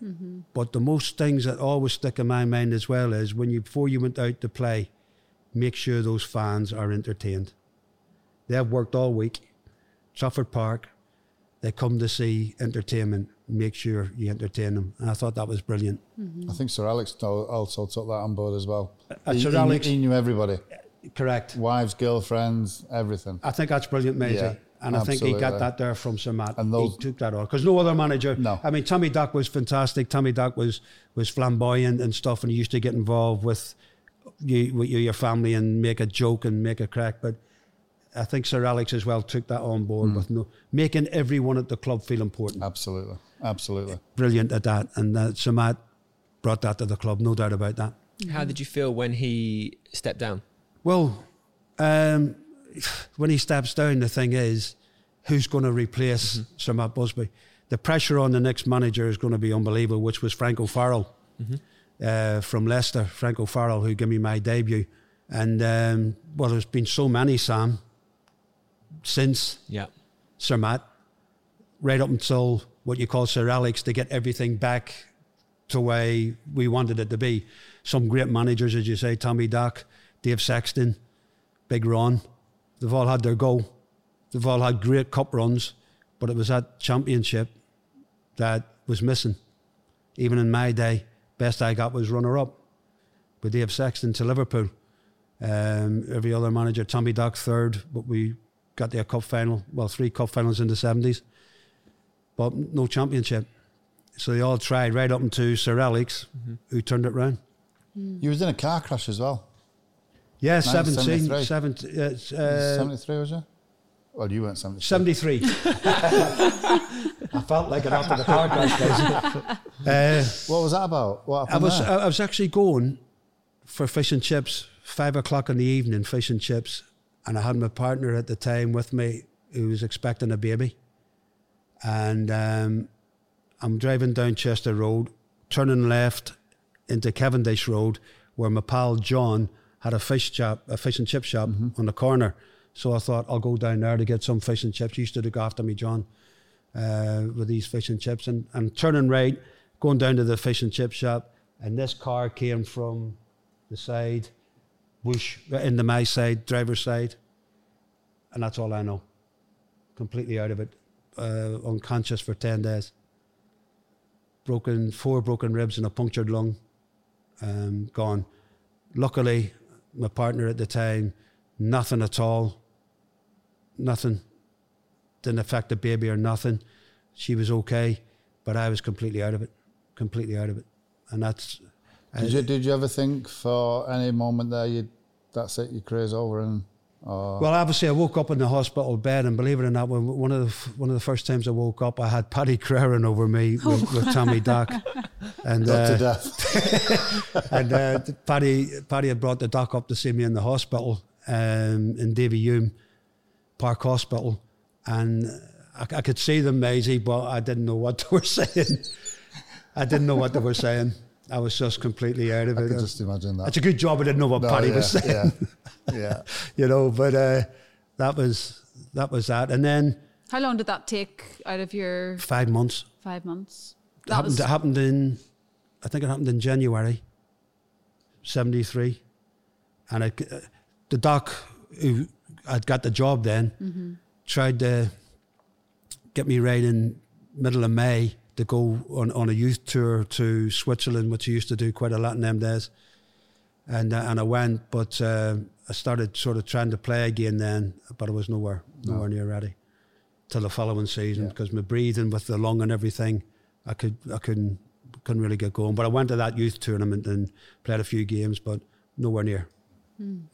But the most things that always stick in my mind as well is when you before you went out to play, make sure those fans are entertained. They've worked all week, Trafford Park. They come to see entertainment. Make sure you entertain them, and I thought that was brilliant. I think Sir Alex al- also took that on board as well. Uh, he, Sir knew- Alex- he knew everybody, Correct. wives, girlfriends, everything. I think that's brilliant, Maysie. Yeah, and I think he got that there from Sir Matt. And those- he took that on because no other manager. No. I mean Tommy Doc was fantastic. Tommy Doc was was flamboyant and stuff, and he used to get involved with you, with you, your family, and make a joke and make a crack. But I think Sir Alex as well took that on Mm. board with no making everyone at the club feel important. Absolutely, absolutely. Brilliant at that, and uh, Sir Matt brought that to the club, no doubt about that. How did you feel when he stepped down? Well, um, when he steps down, the thing is, who's going to replace Sir Matt Busby? The pressure on the next manager is going to be unbelievable, which was Frank O'Farrell uh, from Leicester. Frank O'Farrell, who gave me my debut. And, um, well, there's been so many, Sam, since Yeah. Sir Matt, right up until what you call Sir Alex, to get everything back to the way we wanted it to be. Some great managers, as you say, Tommy Doc, Dave Sexton, Big Ron, they've all had their go. They've all had great cup runs, but it was that championship that was missing. Even in my day, best I got was runner up with Dave Sexton to Liverpool. Um, every other manager, Tommy Doc third, but we got their cup final, well, three cup finals in the 70s, but no championship. So they all tried right up into Sir Alex, who turned it round. You was in a car crash as well. Yeah, 1973. 17, 17, uh, uh, 73 was you? Well, you weren't 73. 73. I felt like it after the car crash. guys. Uh, What was that about? What I was there? I, I was actually going for fish and chips, five o'clock in the evening, fish and chips, and I had my partner at the time with me who was expecting a baby, and um, I'm driving down Chester Road, turning left into Cavendish Road, where my pal John had a fish shop, a fish and chip shop on the corner. So I thought I'll go down there to get some fish and chips. He used to look after me, John, uh, with these fish and chips. And I'm turning right, going down to the fish and chip shop, and this car came from the side, whoosh, in the my side, driver's side. And that's all I know. Completely out of it, uh, unconscious for 10 days. Broken, four broken ribs and a punctured lung, um, gone. Luckily, my partner at the time, nothing at all. Nothing. Didn't affect the baby or nothing. She was okay, but I was completely out of it. Completely out of it. And that's. Did you, did you ever think for any moment there you that's it, your career's over and or Well, obviously, I woke up in the hospital bed, and believe it or not, when one of the one of the first times I woke up, I had Paddy Crerand over me with, with Tommy Doc, and got to uh, death? and uh, Paddy Paddy had brought the doc up to see me in the hospital um, in Davyhulme Park Hospital, and I, I could see them, Maysie, but I didn't know what they were saying. I didn't know what they were saying. I was just completely out of I it. could just imagine that. It's a good job I didn't know what No, Paddy yeah, was saying. Yeah, yeah. you know, but uh, that was that was that, and then How long did that take out of your five months. five months? It That happened, was it happened in, I think it happened in January, 73. And I, the doc who had got the job then tried to get me right in middle of May to go on, on a youth tour to Switzerland, which I used to do quite a lot in them days. And, uh, and I went, but uh, I started sort of trying to play again then, but I was nowhere, nowhere near ready till the following season Yeah. because my breathing with the lung and everything, I could I couldn't couldn't really get going. But I went to that youth tournament and played a few games, but nowhere near,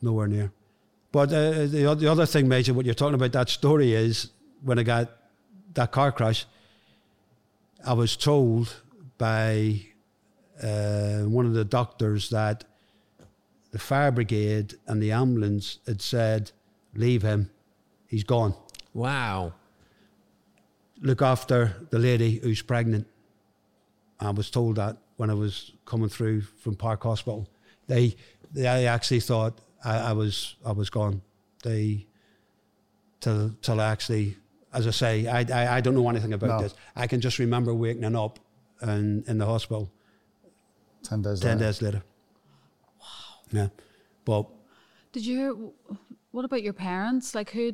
nowhere near. But uh, the o- the other thing, Major, what you're talking about that story is when I got that car crash. I was told by uh, one of the doctors that the fire brigade and the ambulance had said, "Leave him, he's gone." Wow. look after the lady who's pregnant. I was told that when I was coming through from Park Hospital. They they actually thought I, I was I was gone. They till till I actually as I say, I I, I don't know anything about No. this. I can just remember waking up and in the hospital Ten days ten later. days later. Wow. Yeah. But Did you hear? What about your parents? Like who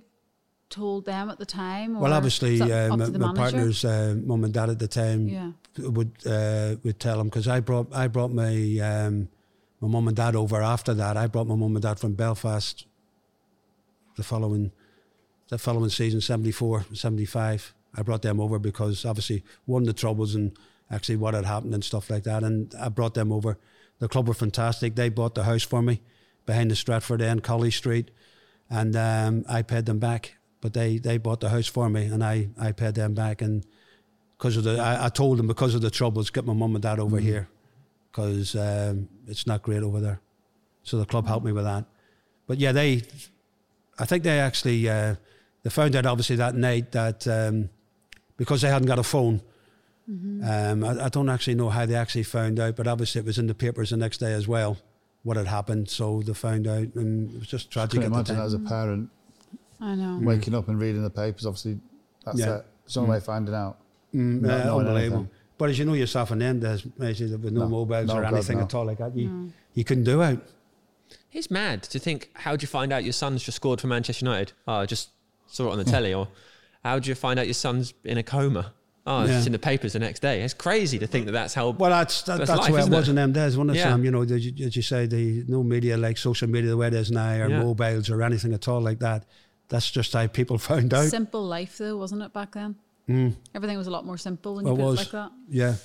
told them at the time? well obviously uh, my, the my manager? partner's uh, mum and dad at the time Yeah. would uh, would tell them because I brought I brought my um, my mum and dad over after that. I brought my mum and dad from Belfast the following the following season 74 75 I brought them over because obviously one of the troubles and actually what had happened and stuff like that. And I brought them over. The club were fantastic. They bought the house for me behind the Stretford end Colley Street. And um, I paid them back. But they they bought the house for me and I I paid them back. And because of the I, I told them because of the troubles get my mum and dad over here because um, it's not great over there. So the club helped me with that. But yeah they I think they actually uh, they found out obviously that night that um, because they hadn't got a phone um, I, I don't actually know how they actually found out but obviously it was in the papers the next day as well what had happened so they found out and it was just tragic Couldn't at imagine that time as a parent I know. waking up and reading the papers. Obviously, that's Yeah. it. There's no way of finding out. Mm, Not uh, unbelievable. anything. But as you know yourself in them days, Maysie, with no, No. mobiles No, or God, anything no. at all like that, you, you couldn't do it. It's mad to think. How'd you find out your son's just scored for Manchester United? Oh, just saw it on the telly. Or how do you find out your son's in a coma? Oh, it's in the papers the next day. It's crazy to think that that's how. Well, that's that, That's that's, life, the way it isn't was it? in them days, wasn't it, Yeah. Sam? You know, as you, as you say, the no media like social media the way it is now, or Yeah. mobiles or anything at all like that. That's just how people found out. Simple life though, wasn't it back then? Hmm. Everything was a lot more simple when Well, you it was. it like that. Yeah.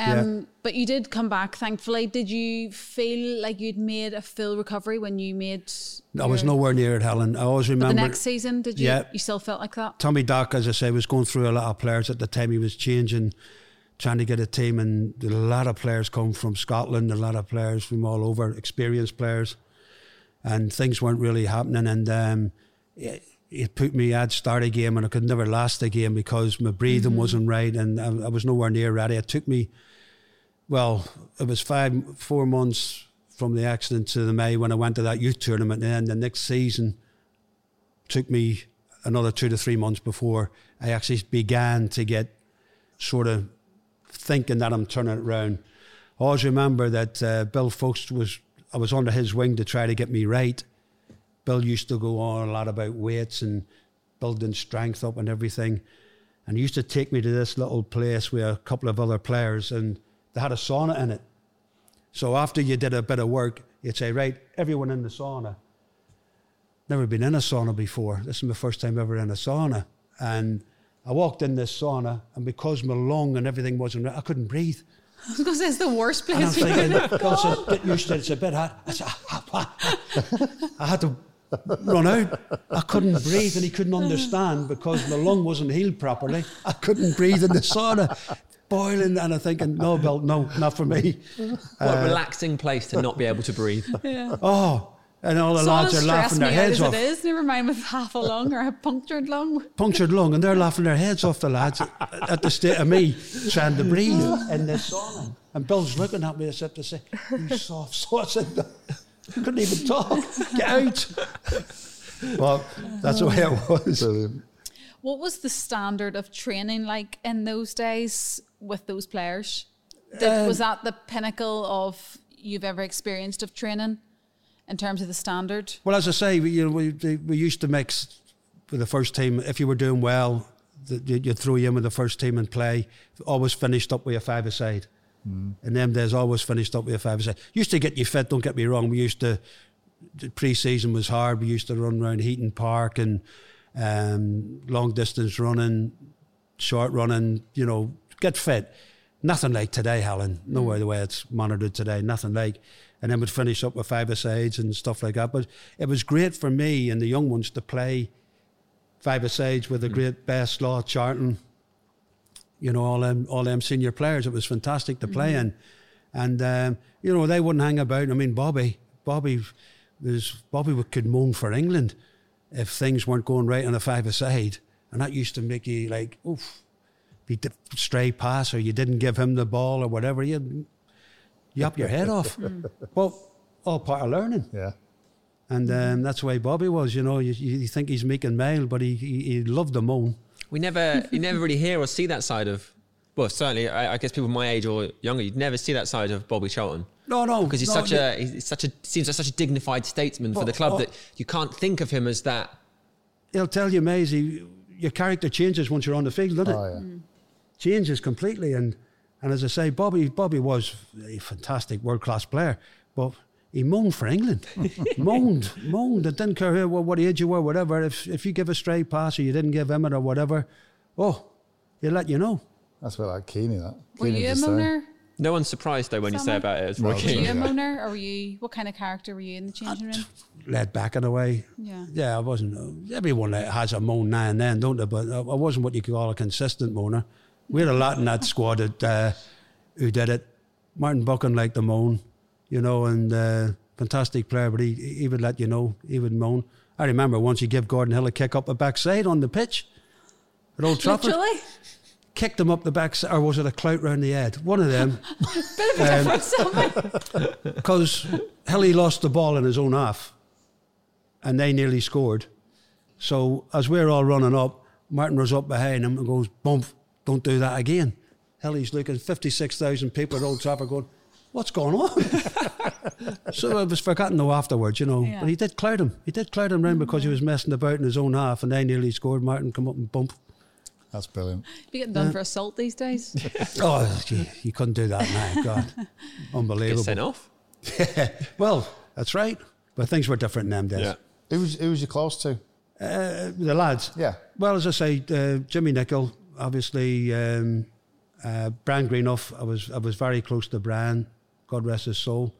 Um, But you did come back, thankfully. Did you feel like you'd made a full recovery when you made? I was nowhere near it, Helen. I always But remember the next season, did you? Yeah. You still felt like that? Tommy Doc, as I say, was going through a lot of players at the time. He was changing, trying to get a team, and a lot of players come from Scotland, a lot of players from all over, experienced players, and things weren't really happening. And um, it, it put me, I'd start a game, and I could never last a game because my breathing wasn't right, and I, I was nowhere near ready. It took me, well, it was five, four months from the accident to the May when I went to that youth tournament, and then the next season took me another two to three months before I actually began to get sort of thinking that I'm turning it around. I always remember that uh, Bill Foulkes was, I was under his wing to try to get me right. Bill used to go on a lot about weights and building strength up and everything. And he used to take me to this little place with a couple of other players, and they had a sauna in it. So after you did a bit of work, you'd say, right, everyone in the sauna. Never been in a sauna before. This is my first time ever in a sauna. And I walked in this sauna, and because my lung and everything wasn't right, I couldn't breathe. I was going to say it's the worst And I'm place. thinking, God says, get used to it, it's a bit hot. I, said, ah, ah, ah. I had to run out. I couldn't breathe, and he couldn't understand because my lung wasn't healed properly. I couldn't breathe in the sauna, boiling, and I'm thinking, no, Bill, no, not for me. What a relaxing place to not be able to breathe. Oh, and all the Saunas lads are laughing their me heads off. it is. Never mind with half a lung or a punctured lung. Punctured lung, and they're laughing their heads off, the lads, at the state of me trying to breathe in this sauna. And Bill's looking at me as if to say, You soft sauce. I couldn't even talk. Get out. But that's the way it was. Brilliant. What was the standard of training like in those days with those players? Did, was that the pinnacle of you've ever experienced of training in terms of the standard? Well, as I say, we, you know, we, we used to mix with the first team. If you were doing well, the- you- you'd throw you in with the first team and play. Always finished up with a five-a-side. In them days, always finished up with a five-a-side. Used to get you fit, don't get me wrong. We used to, the pre-season was hard. We used to run around Heaton Park and um, long-distance running, short running, you know, get fit. nothing like today, Helen. No mm. way the way it's monitored today, nothing like. And then we'd finish up with five asides and stuff like that. But it was great for me and the young ones to play five asides with the mm. great best law Charlton, you know, all them all them senior players. It was fantastic to play mm-hmm. in. And um, you know, they wouldn't hang about. I mean, Bobby, Bobby there's Bobby could moan for England if things weren't going right on a five aside. And that used to make you like, oof, if you did stray pass or you didn't give him the ball or whatever, you you up your head off. Well, all part of learning. Yeah. And um, that's the way Bobby was, you know. You, you think he's making mail, but he, he, he loved the moan. We never, you never really hear or see that side of. Well, certainly, I, I guess people my age or younger, you'd never see that side of Bobby Charlton No, no, because he's no, such you- a, he's such a, seems like such a dignified statesman for Oh, the club oh. that you can't think of him as that. He'll tell you, Maysie, your character changes once you're on the field, doesn't it? Oh yeah. Changes completely. And and as I say, Bobby Bobby was a fantastic world class player, but he moaned for England, moaned, moaned. It didn't care who, what, what age you were, whatever. If if you give a stray pass or you didn't give him it or whatever, oh, he'll let you know. That's a bit like Keeney. That. Were Keeney you a was the same. moaner? No one's surprised though when you say about it as No, Roy it's Were you a Keane. moaner, or were you? What kind of character were you in the changing room? Led back in a way. Yeah. Yeah, I wasn't. uh, Everyone has a moan now and then, don't they? But I I wasn't what you could call a consistent moaner. We had a lot in that squad that, uh, who did it. Martin Buchan liked the moan, you know, and uh, fantastic player, but he, he would let you know, he would moan. I remember once he gave Gordon Hill a kick up the backside on the pitch at Old Trafford. Literally, Kicked him up the backside, or was it a clout round the head? One of them. bit of a difference. Salmon. because Hilly lost the ball in his own half and they nearly scored. So as we're all running up, Martin was up behind him and goes, bump, don't do that again. Hell, he's looking, 56,000 people at Old Trafford going, what's going on? so I was forgotten though afterwards, you know. Yeah. But he did clout him. He did clout him round because he was messing about in his own half and they nearly scored. Martin come up and bump. That's brilliant. You getting done for assault these days? Oh, gee, you couldn't do that now. God, unbelievable. Get unbelievable. sent off. well, that's right. But things were different in them days. Yeah. Who was who was you close to? Uh, the lads. Yeah. Well, as I say, uh, Jimmy Nicholl, obviously, um, uh, Brian Greenhoff. I was I was very close to Brian. God rest his soul.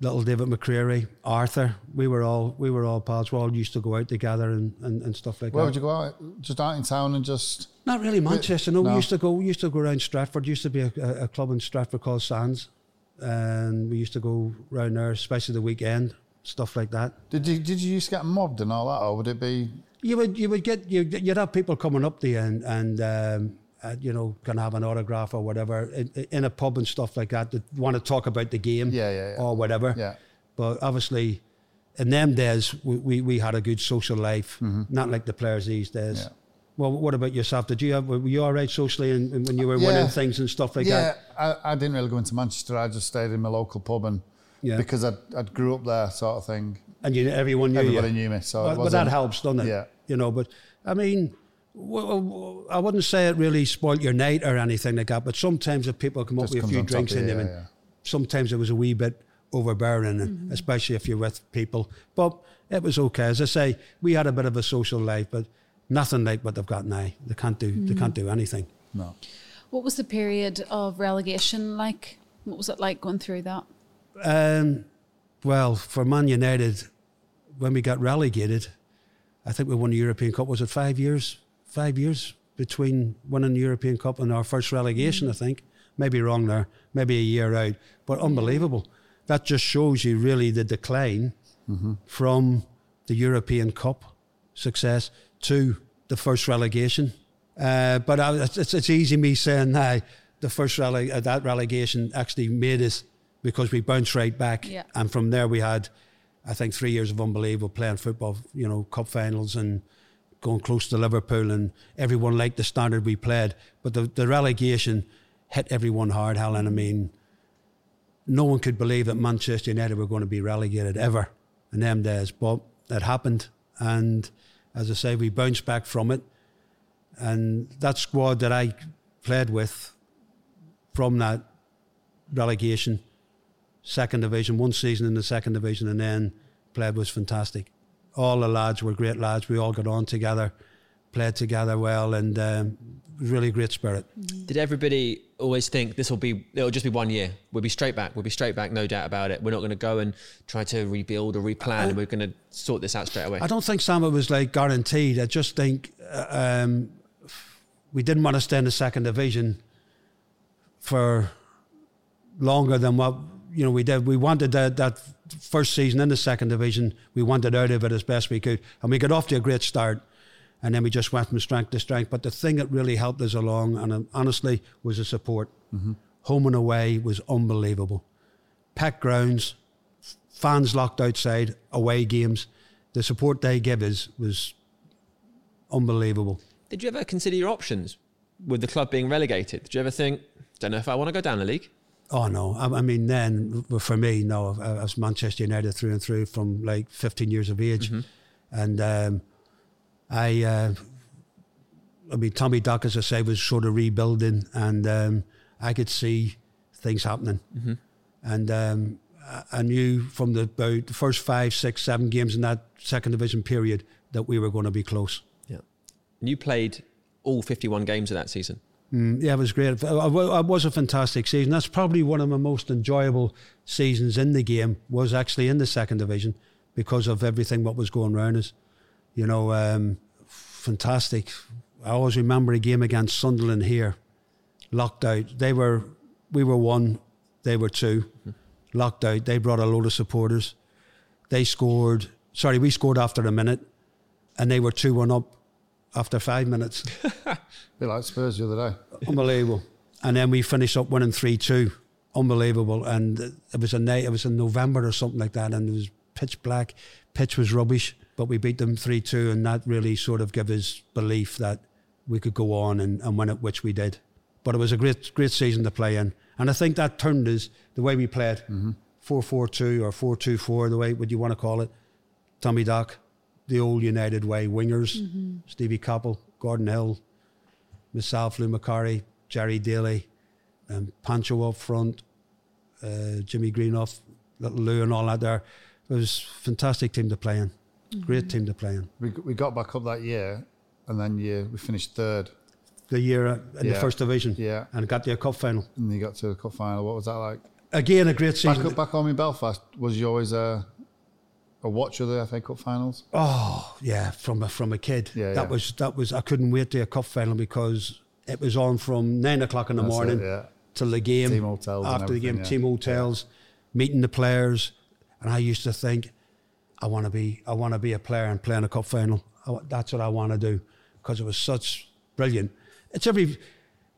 Little David McCreery, Arthur. We were all we were all pals. We all used to go out together and, and, and stuff like Where that. Where would you go out? Just out in town and just. Not really Manchester. No, we used to go. We used to go around Stretford. Used to be a, a, a club in Stretford called Sands, and we used to go round there, especially the weekend, stuff like that. Did you did you used to get mobbed and all that, or would it be? You would you would get you you'd have people coming up to you and and um, uh, you know can have an autograph or whatever in, in a pub and stuff like that that want to talk about the game Yeah, yeah, yeah. or whatever. Yeah. But obviously, in them days we, we, we had a good social life, not like the players these days. Mm-hmm. Yeah. Well, what about yourself? Did you have were you all right socially and, and when you were Yeah. winning things and stuff like yeah, that? I, I didn't really go into Manchester. I just stayed in my local pub and Yeah. because I I grew up there, sort of thing. And you everyone knew Everybody you. knew me, so but that helps, doesn't it? Yeah. You know, but I mean, I wouldn't say it really spoilt your night or anything like that. But sometimes if people come up with a few drinks in them, yeah, and yeah. sometimes it was a wee bit overbearing, and especially if you're with people. But it was okay. As I say, we had a bit of a social life, but nothing like what they've got now. They can't do. They can't do anything. No. what was the period of relegation like? What was it like going through that? Um, well, for Man United, when we got relegated, I think we won the European Cup. Was it five years? Five years between winning the European Cup and our first relegation, I think. Maybe wrong there. Maybe a year out. But unbelievable. That just shows you really the decline from the European Cup success to the first relegation. Uh, but I, it's, it's easy me saying now the first rele- uh, that relegation actually made us because we bounced right back, Yeah. and from there we had, I think, three years of unbelievable playing football. You know, cup finals and going close to Liverpool, and everyone liked the standard we played. But the, the relegation hit everyone hard, Helen. I mean, no one could believe that Manchester United were going to be relegated ever in them days, but it happened. And as I say, we bounced back from it. And that squad that I played with from that relegation, second division, one season in the second division, and then played was fantastic. All the lads were great lads. We all got on together, played together well, and um, was really great spirit. Did everybody always think this will be it'll just be one year. We'll be straight back. We'll be straight back, no doubt about it. We're not going to go and try to rebuild or replan, and we're going to sort this out straight away. I don't think Sam was like guaranteed. I just think uh, um, we didn't want to stay in the second division for longer than what you know we did. We wanted that, that first season in the second division. We wanted out of it as best we could, and we got off to a great start. And then we just went from strength to strength. But the thing that really helped us along, and honestly, was the support. Mm-hmm. Home and away was unbelievable. Packed grounds, fans locked outside, away games. The support they give us was unbelievable. Did you ever consider your options with the club being relegated? Did you ever think, don't know if I want to go down the league? Oh no! I, I mean, then for me, no. I was Manchester United through and through from like 15 years of age, and um, I, uh, I mean, Tommy Doc, as I say, was sort of rebuilding, and um, I could see things happening, and um, I- I knew from the about the first five, six, seven games in that second division period that we were going to be close. Yeah. And you played all 51 games of that season. Mm, yeah, it was great. It was a fantastic season. That's probably one of my most enjoyable seasons in the game. Was actually in the second division because of everything what was going around us. You know, um, fantastic. I always remember a game against Sunderland here, locked out. They were, we were one, they were 2 locked out. They brought a load of supporters. They scored. Sorry, we scored after a minute, and they were two one up after five minutes. bit like Spurs the other day. Unbelievable. And then we finished up winning three two. Unbelievable. And it was a night. It was in November or something like that, and it was pitch black. Pitch was rubbish, but we beat them three two, and that really sort of gave us belief that we could go on and, and win it, which we did. But it was a great great season to play in, and I think that turned us the way we played. Mm-hmm. Four four two or four two four, the way what you want to call it. Tommy Doc, the old United way, wingers, Stevie Coppell, Gordon Hill, myself, Lou Macari, Gerry Daly, and Pancho up front, uh, Jimmy Greenhoff, little Lou and all that there. It was a fantastic team to play in. Great team to play in. We, we got back up that year, and then yeah, we finished third, The year uh, in the first division Yeah. and got to a cup final. and you got to the cup final. What was that like? Again, a great Back season. up, back home in Belfast, was you always a a watch of the FA Cup finals? Oh yeah, from a, from a kid. Yeah, that yeah. was that was. I couldn't wait to a cup final because it was on from nine o'clock in the That's it, morning yeah. till the game. Team hotels after the game, everything, team yeah. hotels, meeting the players, and I used to think, I want to be, I want to be a player and play in a cup final. I that's what I want to do because it was such brilliant. It's every.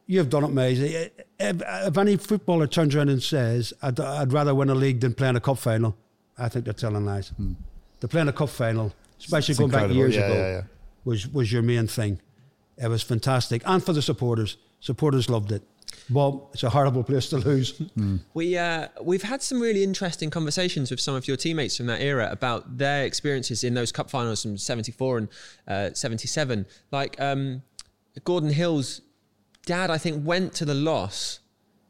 You've done it, Maysie. If, if any footballer turns around and says, I'd, I'd rather win a league than play in a cup final, I think they're telling lies. They're playing a cup final, especially It's going back years Yeah, ago, yeah, yeah. was was your main thing. It was fantastic, and for the supporters, supporters loved it. Well, it's a horrible place to lose. We uh, we've had some really interesting conversations with some of your teammates from that era about their experiences in those cup finals from '74 and uh, '77. Like um, Gordon Hill's dad, I think, went to the loss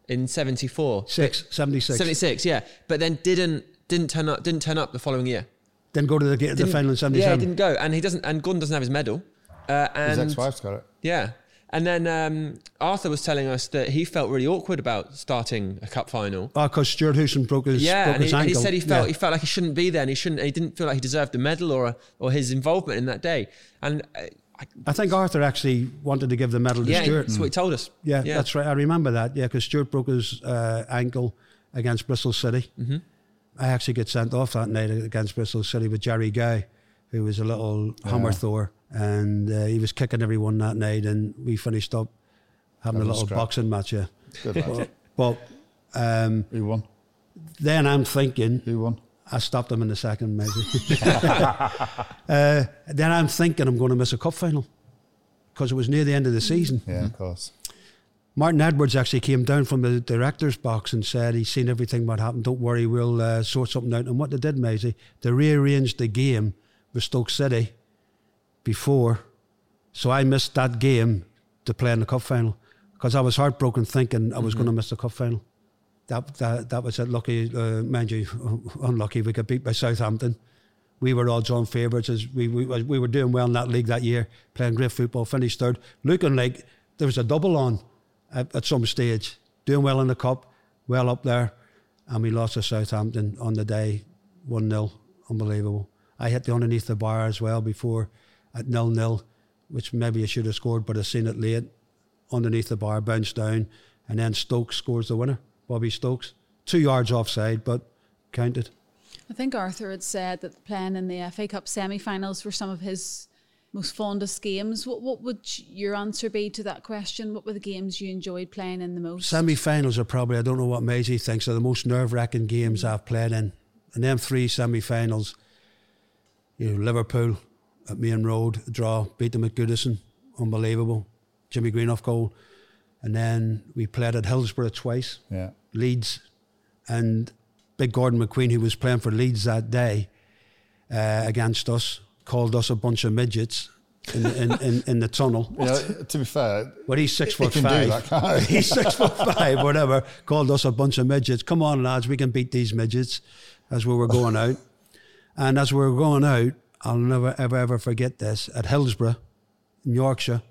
in '74, Six, 76. '76, yeah, but then didn't didn't turn up didn't turn up the following year. Then go to the, the Didn't- final in Yeah, 77. he didn't go, and he doesn't. And Gordon doesn't have his medal. Uh, His ex-wife's got it. yeah. And then um, Arthur was telling us that he felt really awkward about starting a cup final. Oh, because Stuart Houston broke his, Yeah, broke and his he, and he said he felt Yeah. he felt like he shouldn't be there, and he shouldn't. He didn't feel like he deserved a medal or or his involvement in that day. And uh, I, I think Arthur actually wanted to give the medal to yeah, Stuart. that's what he told us. Yeah, that's right. I remember that. Yeah, because Stuart broke his uh, ankle against Bristol City. Mm-hmm. I actually get sent off that night against Bristol City with Gerry Gow, who was a little hammer thrower, and uh, he was kicking everyone that night, and we finished up having Having a little scrap. boxing match. Yeah, Good lad. but um, Who won? then I'm thinking Who won? I stopped him in the second, maybe. uh, then I'm thinking I'm going to miss a cup final because it was near the end of the season. Yeah, of course. Martin Edwards actually came down from the director's box and said he's seen everything what happened. Don't worry, we'll uh, sort something out. And what they did, Maysie, they rearranged the game with Stoke City before. So I missed that game to play in the cup final because I was heartbroken thinking I was going to miss the cup final. That, that, that was it. Lucky, uh, mind you, unlucky, we got beat by Southampton. We were odds on favourites as we, we, we were doing well in that league that year, playing great football, finished third. Looking like there was a double on at, at some stage. doing well in the cup, well up there, and we lost to Southampton on the day, one 0 unbelievable. I hit the underneath the bar as well before at nil nil, which maybe I should have scored, but I seen it late underneath the bar, bounced down, and then Stokes scores the winner. Bobby Stokes, two yards offside, but counted. I think Arthur had said that playing in the FA Cup semi-finals were some of his most fondest games. What what would your answer be to that question? What were the games you enjoyed playing in the most? Semi-finals are probably I don't know what Maysie thinks are the most nerve-wracking games I've played in. And them three semi-finals, you know, Liverpool at Maine Road, a draw, beat them at Goodison, unbelievable. Jimmy Greenhoff goal, and then we played at Hillsborough twice. Yeah. Leeds, and Big Gordon McQueen, who was playing for Leeds that day uh, against us, called us a bunch of midgets in, in, in, in the tunnel. You know, to be fair, But he's six foot five. that, he's six foot five, whatever. Called us a bunch of midgets. Come on, lads, we can beat these midgets as we were going out. And as we were going out, I'll never, ever, ever forget this. At Hillsborough, in Yorkshire,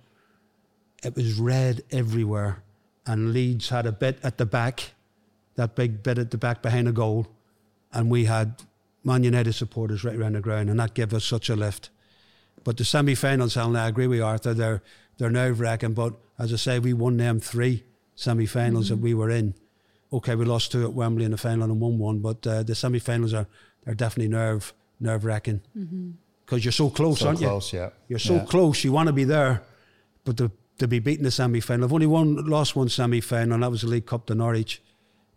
it was red everywhere. And Leeds had a bit at the back, that big bit at the back behind a goal. And we had Man United supporters right around the ground. And that gave us such a lift. But the semi-finals, Alan, I agree with Arthur. They're they're nerve-wracking. But as I say, we won them three semi-finals that we were in. Okay, we lost two at Wembley in the final and won one. But uh, the semi-finals are are definitely nerve nerve-wracking because you're so close, so aren't close, you? yeah. You're so Yeah. close. You want to be there, but to to be beating the semi-final. I've only one lost one semi-final, and that was the League Cup to Norwich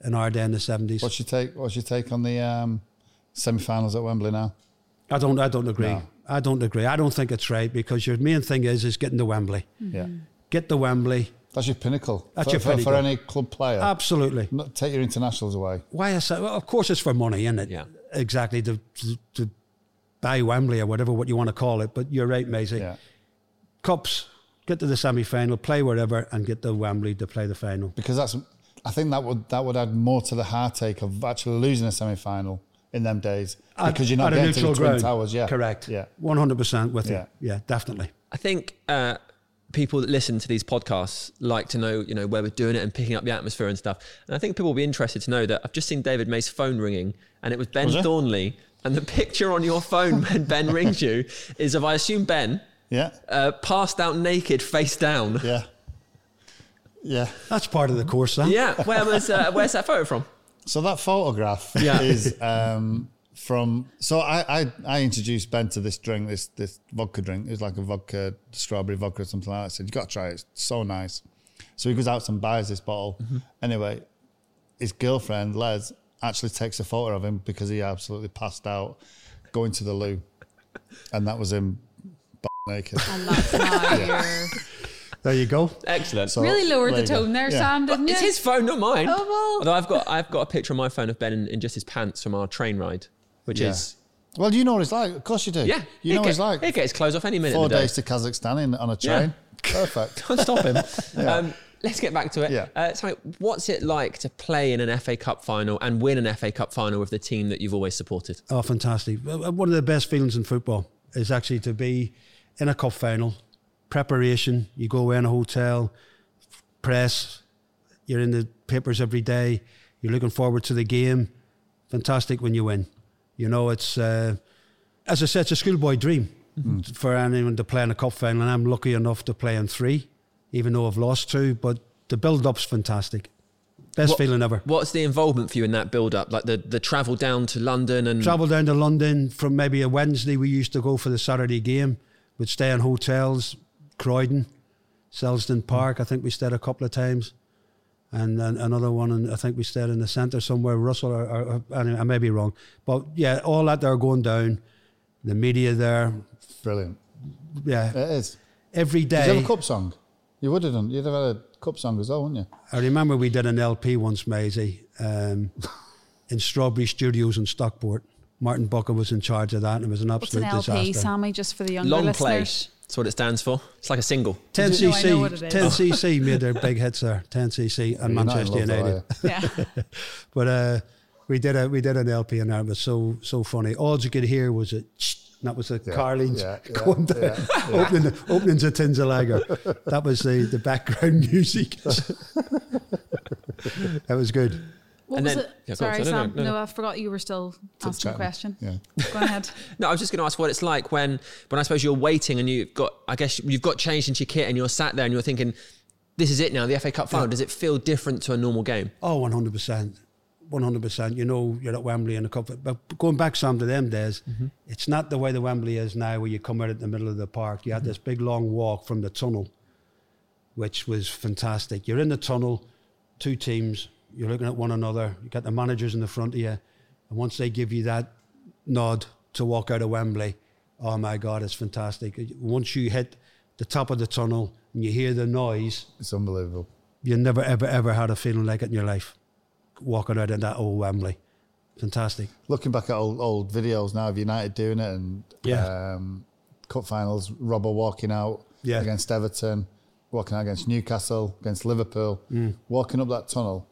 in our day in the seventies. What's your take? What's your take on the um, semi-finals at Wembley now? I don't. I don't agree. No. I don't agree. I don't think it's right because your main thing is is getting to Wembley. Yeah, mm-hmm. Get to Wembley. that's your pinnacle. That's for, your for- pinnacle. for any club player. Absolutely. Not take your internationals away. Why is that? Well, of course, it's for money, isn't it? Yeah. Exactly. To, to, to buy Wembley or whatever what you want to call it. But you're right, Maysie. Yeah, Cups. Get to the semi final, play wherever, and get to Wembley to play the final. because that's. I think that would that would add more to the heartache of actually losing a semi-final in them days At- because you're not at a getting to the neutral Twin ground. Towers. Yeah, Correct. Yeah, One hundred percent with Yeah. you. Yeah, definitely. I think uh, people that listen to these podcasts like to know, you know, where we're doing it and picking up the atmosphere and stuff. And I think people will be interested to know that I've just seen David May's phone ringing, and it was Ben Was it? Thornley. And the picture on your phone when Ben rings you is of, I assume, Ben yeah, uh, passed out naked, face down. yeah, yeah. That's part of the course, then. Yeah, where was uh, where's that photo from? So that photograph Yeah. is um, from. So I, I I introduced Ben to this drink, this this vodka drink. It was like a vodka, strawberry vodka or something like that. I said, "You got to try it. It's so nice." So he goes out and buys this bottle. Anyway, his girlfriend Les actually takes a photo of him because he absolutely passed out going to the loo, and that was him naked. and that's now you're There you go. Excellent. So really lowered the there go. tone there, Yeah. Sam, didn't you? it's his phone, not mine. Oh, well. Although I've got I've got a picture on my phone of Ben in, in just his pants from our train ride, which Yeah. is Well, you know what it's like. Of course you do. yeah. you he'd know what get, it's like. He gets get clothes off any minute. Four of the day. days to Kazakhstan in, on a Yeah. train. Perfect. Can't stop him. um, let's get back to it. Yeah. Uh, so, what's it like to play in an FA Cup final and win an FA Cup final with the team that you've always supported? Oh, fantastic. One of the best feelings in football is actually to be in a cup final. Preparation, you go away in a hotel, press, you're in the papers every day, you're looking forward to the game. Fantastic when you win. You know, it's, uh, as I said, it's a schoolboy dream for anyone to play in a cup final, and I'm lucky enough to play in three, even though I've lost two, but the build up's fantastic. Best What- feeling ever. What's the involvement for you in that build up? Like the, the travel down to London and travel down to London from maybe a Wednesday. We used to go for the Saturday game. We'd stay in hotels, Croydon, Selsdon Park. I think we stayed a couple of times, and, then another one. And I think we stayed in the centre somewhere, Russell. Or, or, or anyway, I may be wrong, but yeah, all that there going down. The media there, Brilliant. yeah, it is every day. Did you day. have a cup song? You would have done. You'd have had a cup song as well, wouldn't you? I remember we did an LP once, Maysie, um, in Strawberry Studios in Stockport. Martin Buchan was in charge of that, and it was an absolute What's an absolute LP, disaster. Sammy, just for the younger long play. Listeners? That's what it stands for. It's like a single. 10 No, I know what it cc, 10 cc made their big hits there. 10 cc and You're not in Manchester love though, United. Yeah. But uh, we did a we did an LP and that was so so funny. All you could hear was a and that was the Yeah, Carlings yeah, yeah, going down, yeah, opening opening to Tins of Lager. That was the the background music. That was good. What And was then- it? Yeah, go on, Sorry, sorry, no, Sam. no, No, no. I forgot you were still asking a question. Yeah. Go ahead. No, I was just going to ask what it's like when, when I suppose you're waiting and you've got, I guess you've got changed into your kit and you're sat there and you're thinking, this is it now, the FA Cup final. Does it feel different to a normal game? Oh, 100%. 100%. You know, you're at Wembley in a cup. But going back some to them days, mm-hmm. it's not the way the Wembley is now where you come out at the middle of the park. You had mm-hmm. this big long walk from the tunnel, which was fantastic. You're in the tunnel, two teams, you're looking at one another, you got the managers in the front of you. And once they give you that nod to walk out of Wembley, oh my God, it's fantastic. Once you hit the top of the tunnel and you hear the noise, It's unbelievable. you never, ever, ever had a feeling like it in your life. Walking out in that old Wembley. Fantastic. Looking back at old, old videos now of United doing it and Yeah. um, cup finals, Robbo walking out Yeah. against Everton, walking out against Newcastle, against Liverpool, walking up that tunnel.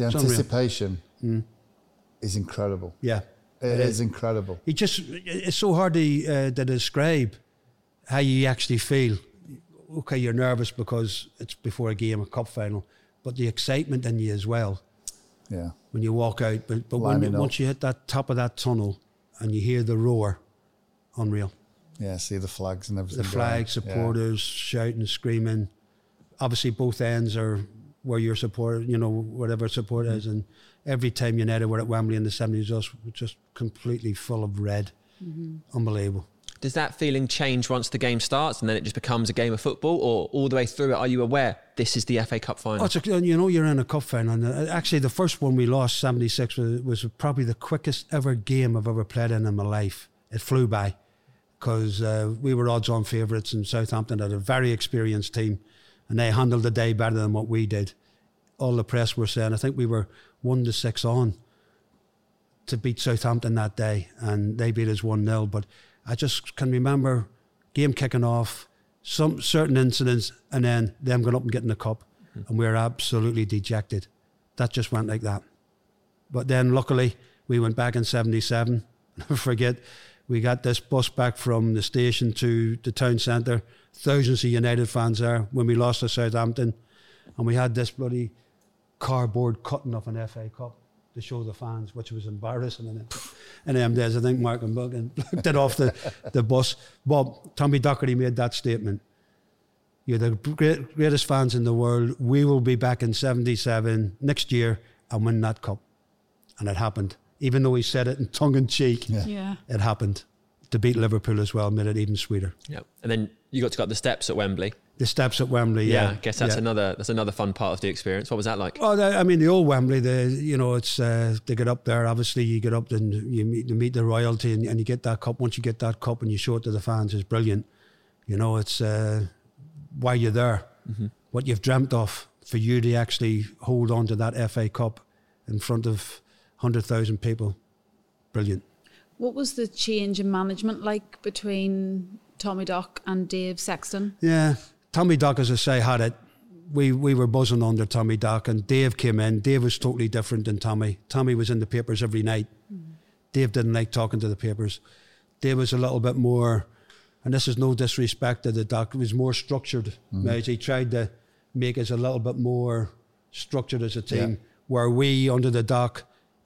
The Mm. unreal. Mm. anticipation is incredible. Yeah. it is incredible. It just, it's so hard to, uh, to describe how you actually feel. Okay, you're nervous because it's before a game, a cup final, but the excitement in you as well Yeah. when you walk out. But, but when, up. once you hit that top of that tunnel and you hear the roar, unreal. Yeah, see the flags and everything. the flag going. supporters shouting, screaming. Obviously, both ends are where your support, you know, whatever support is. And every time United were at Wembley in the 70s, just, was just completely full of red. Unbelievable. Does that feeling change once the game starts and then it just becomes a game of football, or all the way through it? Are you aware this is the FA Cup final? Oh, it's a, you know, you're in a cup final. And uh, actually, the first one we lost, 76, was, was probably the quickest ever game I've ever played in in my life. It flew by because uh, we were odds on favourites, and Southampton had a very experienced team, and they handled the day better than what we did. All the press were saying, I think we were one to six on to beat Southampton that day, and they beat us 1 0. But I just can remember game kicking off, some certain incidents, and then them going up and getting the cup, hmm. and we were absolutely dejected. That just went like that. But then luckily, we went back in 77. Never forget, we got this bus back from the station to the town centre, thousands of United fans there when we lost to Southampton, and we had this bloody cardboard cutting of an FA Cup to show the fans, which was embarrassing. And in them days, I think Mark and Buck and looked it off the, the bus. But Tommy Docherty made that statement. You're the great, greatest fans in the world. We will be back in 77 next year and win that cup. And it happened. Even though he said it in tongue in cheek, Yeah. it happened. To beat Liverpool as well made it even sweeter. yeah. And then you got to go up the steps at Wembley. The steps at Wembley, yeah. I guess that's yeah. another that's another fun part of the experience. What was that like? Well, I mean, the old Wembley, the you know, it's uh, they get up there. Obviously, you get up and you meet you meet the royalty, and, and you get that cup. Once you get that cup and you show it to the fans, is brilliant. You know, it's uh, why you're there, what you've dreamt of for you to actually hold on to that FA Cup in front of hundred thousand people. Brilliant. What was the change in management like between Tommy Doc and Dave Sexton? Yeah, Tommy Doc, as I say, had it. We we were buzzing under Tommy Doc, and Dave came in. Dave was totally different than Tommy. Tommy was in the papers every night. Hmm. Dave didn't like talking to the papers. Dave was a little bit more, and this is no disrespect to the Doc. He was more structured. Mm-hmm. Right? He tried to make us a little bit more structured as a team. Yeah. Where we under the Doc,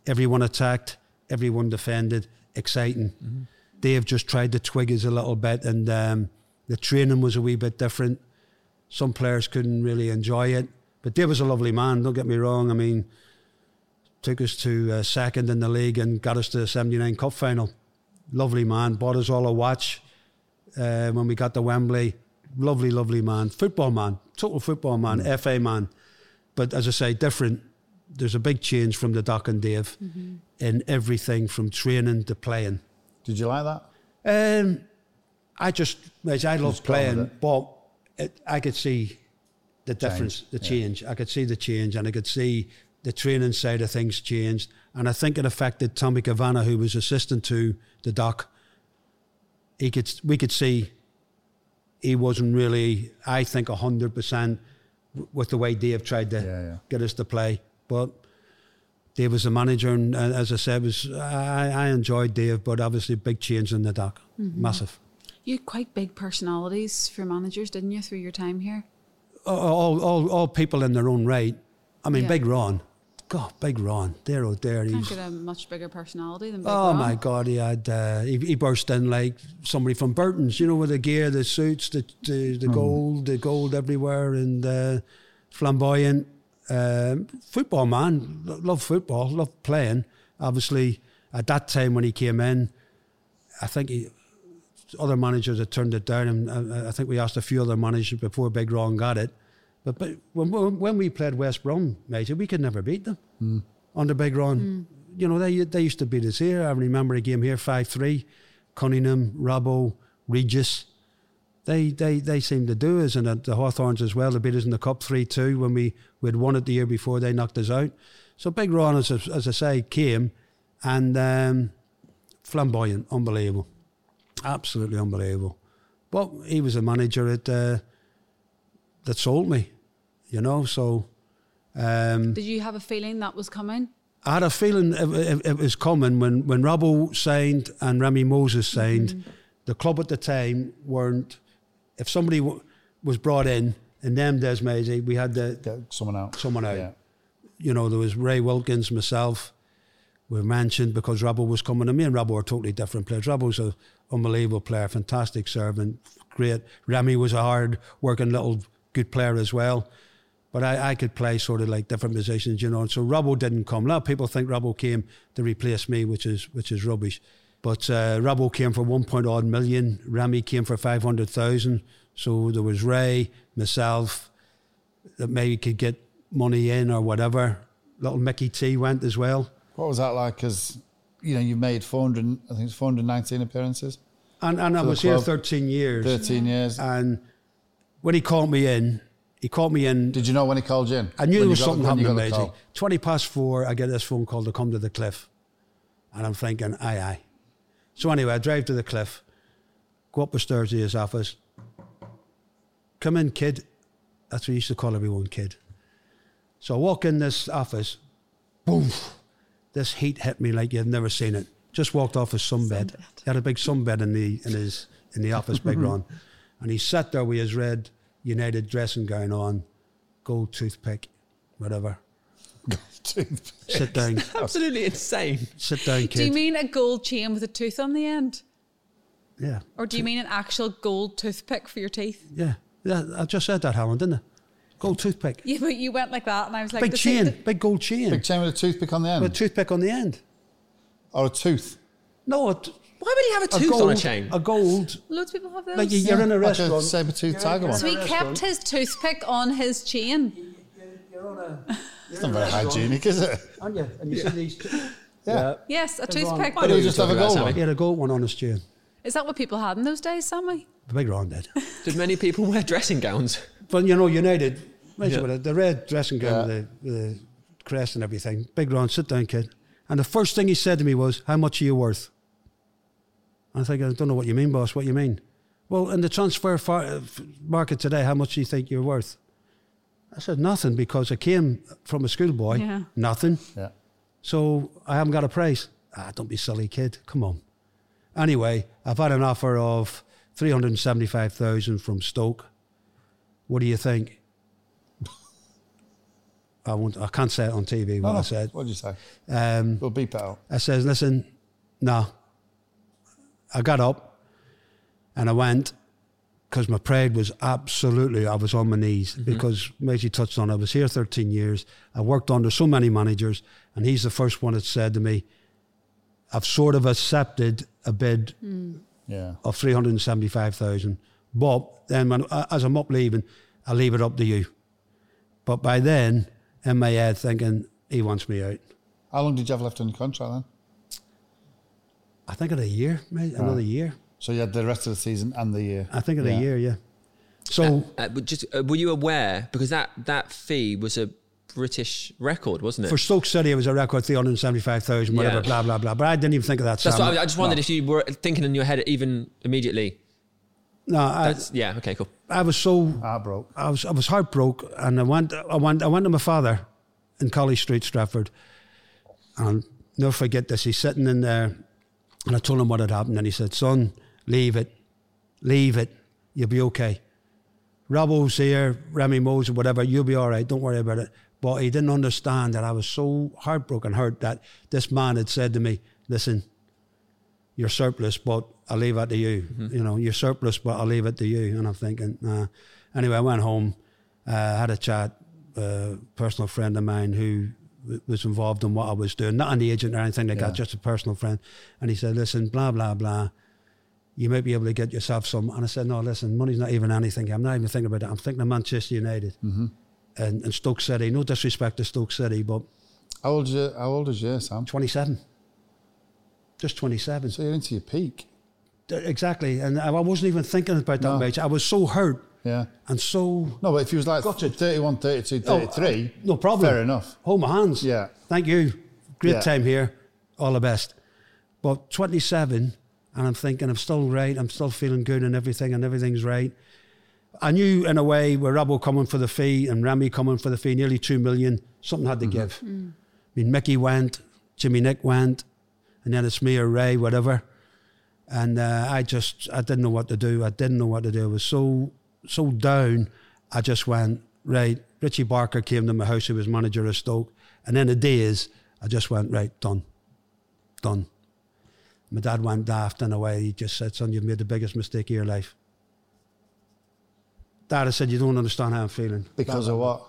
everyone attacked, everyone defended, exciting. Dave just tried the twig us a little bit, and um, the training was a wee bit different. Some players couldn't really enjoy it, but Dave was a lovely man. Don't get me wrong. I mean, took us to uh, second in the league and got us to the '79 Cup final. Lovely man. Bought us all a watch uh, when we got to Wembley. Lovely, lovely man. Football man. Total football man. FA man. But as I say, different. There's a big change from the Doc and Dave in everything from training to playing. Did you like that? Um, I just, I love Just got playing, it. but it, I could see the difference, the yeah. change. I could see the change, and I could see the training side of things changed. And I think it affected Tommy Cavanagh, who was assistant to the doc. He could, we could see he wasn't really, I think, hundred percent with the way Dave tried to Yeah, yeah. get us to play. But Dave was the manager, and uh, as I said, was I, I enjoyed Dave, but obviously big change in the doc, massive. You had quite big personalities for managers, didn't you, through your time here? all, all, all people in their own right. I mean, Yeah. Big Ron. God, Big Ron. There, oh, there. Can't He's, get a much bigger personality than Big Oh Ron. my God! He had uh, he, he burst in like somebody from Burton's, you know, with the gear, the suits, the the, the gold, the gold everywhere, and uh, flamboyant. Um football man, Lo- loved football, loved playing. Obviously, at that time when he came in, I think he, other managers had turned it down, and uh, I think we asked a few other managers before Big Ron got it. But, but when, when when we played West Brom, major, we could never beat them under Big Ron. You know, they they used to beat us here. I remember a game here, 5 3. Cunningham, Robbo, Regis. They they they seemed to do us, and the Hawthorns as well. They beat us in the Cup 3 2 when we we had won it the year before. They knocked us out. So Big Ron, as, I- as I say, came and um, flamboyant, unbelievable. Absolutely unbelievable. But he was a manager at, uh, that sold me, you know, so. Um, Did you have a feeling that was coming? I had a feeling it, it, it was coming when, when Robbo signed and Remi Moses signed. The club at the time weren't. If somebody w- was brought in, and them days, Maysie, we had the, someone out. someone out. Yeah. You know, there was Ray Wilkins, myself. We mentioned because Robbo was coming, and me and Robbo are totally different players. Robbo's an unbelievable player, fantastic servant, great. Remi was a hard working little good player as well. But I, I could play sort of like different positions, you know. And so Robbo didn't come. A lot of people think Robbo came to replace me, which is which is rubbish. But uh, Robbo came for one point odd million. Remi came for five hundred thousand. So there was Ray, myself, that maybe could get money in or whatever. Little Mickey T went as well. What was that like? Because you know you made 400, I think it's 419 appearances, And and I was here 13 years. 13 years. And when he called me in, he called me in. Did you know when he called you in? I knew When there was something happening, got the Maysie. call? 20 past four, I get this phone call to come to the cliff. And I'm thinking, aye, aye. So anyway, I drive to the cliff, go up the stairs to his office. Come in, kid. That's what he used to call everyone, kid. So I walk in this office, boom. This heat hit me like you've never seen it. Just walked off his sunbed. He had a big sunbed in the in his in the office, big Ron. Mm-hmm. And he sat there with his red United dressing gown on, gold toothpick, whatever. Sit down, Absolutely insane. sit down, kid. Do you mean a gold chain with a tooth on the end? yeah, Or do you mean an actual gold toothpick for your teeth? yeah, yeah. I just said that, Helen, didn't I? Gold toothpick, Yeah, but you went like that, and I was like, big chain, tooth- big gold chain, Big chain with a toothpick on the end, with a toothpick on the end. or a tooth. No, a, Why would he have a a tooth gold, on a chain? A gold, Loads of people have those. like you- you're in a like restaurant. a saber tooth tiger one. so he kept his toothpick on his chain. You're on a, It's not very hygienic, is it? aren't you? And you see these. Two, Yeah. Yes, a toothpick. Why don't you just have a talking gold one? he had a gold one on his chain. Is that what people had in those days, Sammy? The big Ron did. Did many people wear dressing gowns? But you know, United, Yeah. the red dressing gown Yeah. with, the, with the crest and everything. Big Ron, sit down, kid. And the first thing he said to me was, How much are you worth? And I think, I don't know what you mean, boss. What do you mean? Well, in the transfer far, uh, market today, how much do you think you're worth? I said, Nothing, because I came from a schoolboy. Yeah. Nothing. Yeah. So I haven't got a price. Ah, don't be silly, kid. Come on. Anyway, I've had an offer of 375,000 from Stoke. What do you think? I won't, I can't say it on TV what No, I said. What did you say? Um, We'll beep out. I says, listen, no. I got up and I went because my pride was absolutely, I was on my knees mm-hmm. because Maysie touched on. I was here 13 years. I worked under so many managers and he's the first one that said to me, I've sort of accepted a bid mm. Yeah. of 375,000. But then when, as I'm up leaving, I leave it up to you. But by then, in my head thinking, he wants me out. How long did you have left on your contract then? I think in a year, mate, another year. So you had the rest of the season and the year. I think of Yeah. a year, yeah. So Uh, but just uh, were you aware because that that fee was a British record, wasn't it? for Stoke City, it was a record 375,000, whatever, Yeah. blah, blah, blah. But I didn't even think of that. That's Sam. what I, I just wondered no. if you were thinking in your head even immediately. No, I, That's yeah. Okay, cool. I was so Heartbroke. I was I was heartbroken, and I went I went I went to my father in College Street, Stretford, and I'll never forget this. He's sitting in there, and I told him what had happened, and he said, "Son, leave it, leave it. You'll be okay. Robbo's here, Remi Moses, whatever. You'll be all right. Don't worry about it. But he didn't understand that I was so heartbroken, hurt that this man had said to me, "Listen, you're surplus, but I'll leave it to you. You know, you're surplus, but I'll leave it to you." And I'm thinking, nah. Anyway, I went home, uh, had a chat. A personal friend of mine who w- was involved in what I was doing, not an agent or anything like Yeah. that, just a personal friend. And he said, "Listen, blah blah blah." You might be able to get yourself some. And I said, no, listen, money's not even anything. I'm not even thinking about that. I'm thinking of Manchester United mm-hmm. and, and Stoke City. No disrespect to Stoke City, but How old is you? How old is you, Sam? 27. Just 27. So you're into your peak. Exactly. And I wasn't even thinking about that No. much. I was so hurt Yeah. and so. No, but if you was like Gutted. 31, 32, Oh, 33, no problem. fair enough. Hold my hands. Yeah. Thank you. Great Yeah. time here. All the best. But 27, and I'm thinking I'm still right. I'm still feeling good and everything, and everything's right. I knew in a way with Robbo coming for the fee and Remi coming for the fee, nearly two million, something had to give. I mean, Mickey went, Jimmy Nick went, and then it's me or Ray, whatever. And uh, I just, I didn't know what to do. I didn't know what to do. I was so, so down. I just went, right. Richie Barker came to my house, he was manager of Stoke. And then the days, I just went, right, done, done. My dad went daft in a way. He just said, son, you've made the biggest mistake of your life. Dad, I said, you don't understand how I'm feeling. Because of what?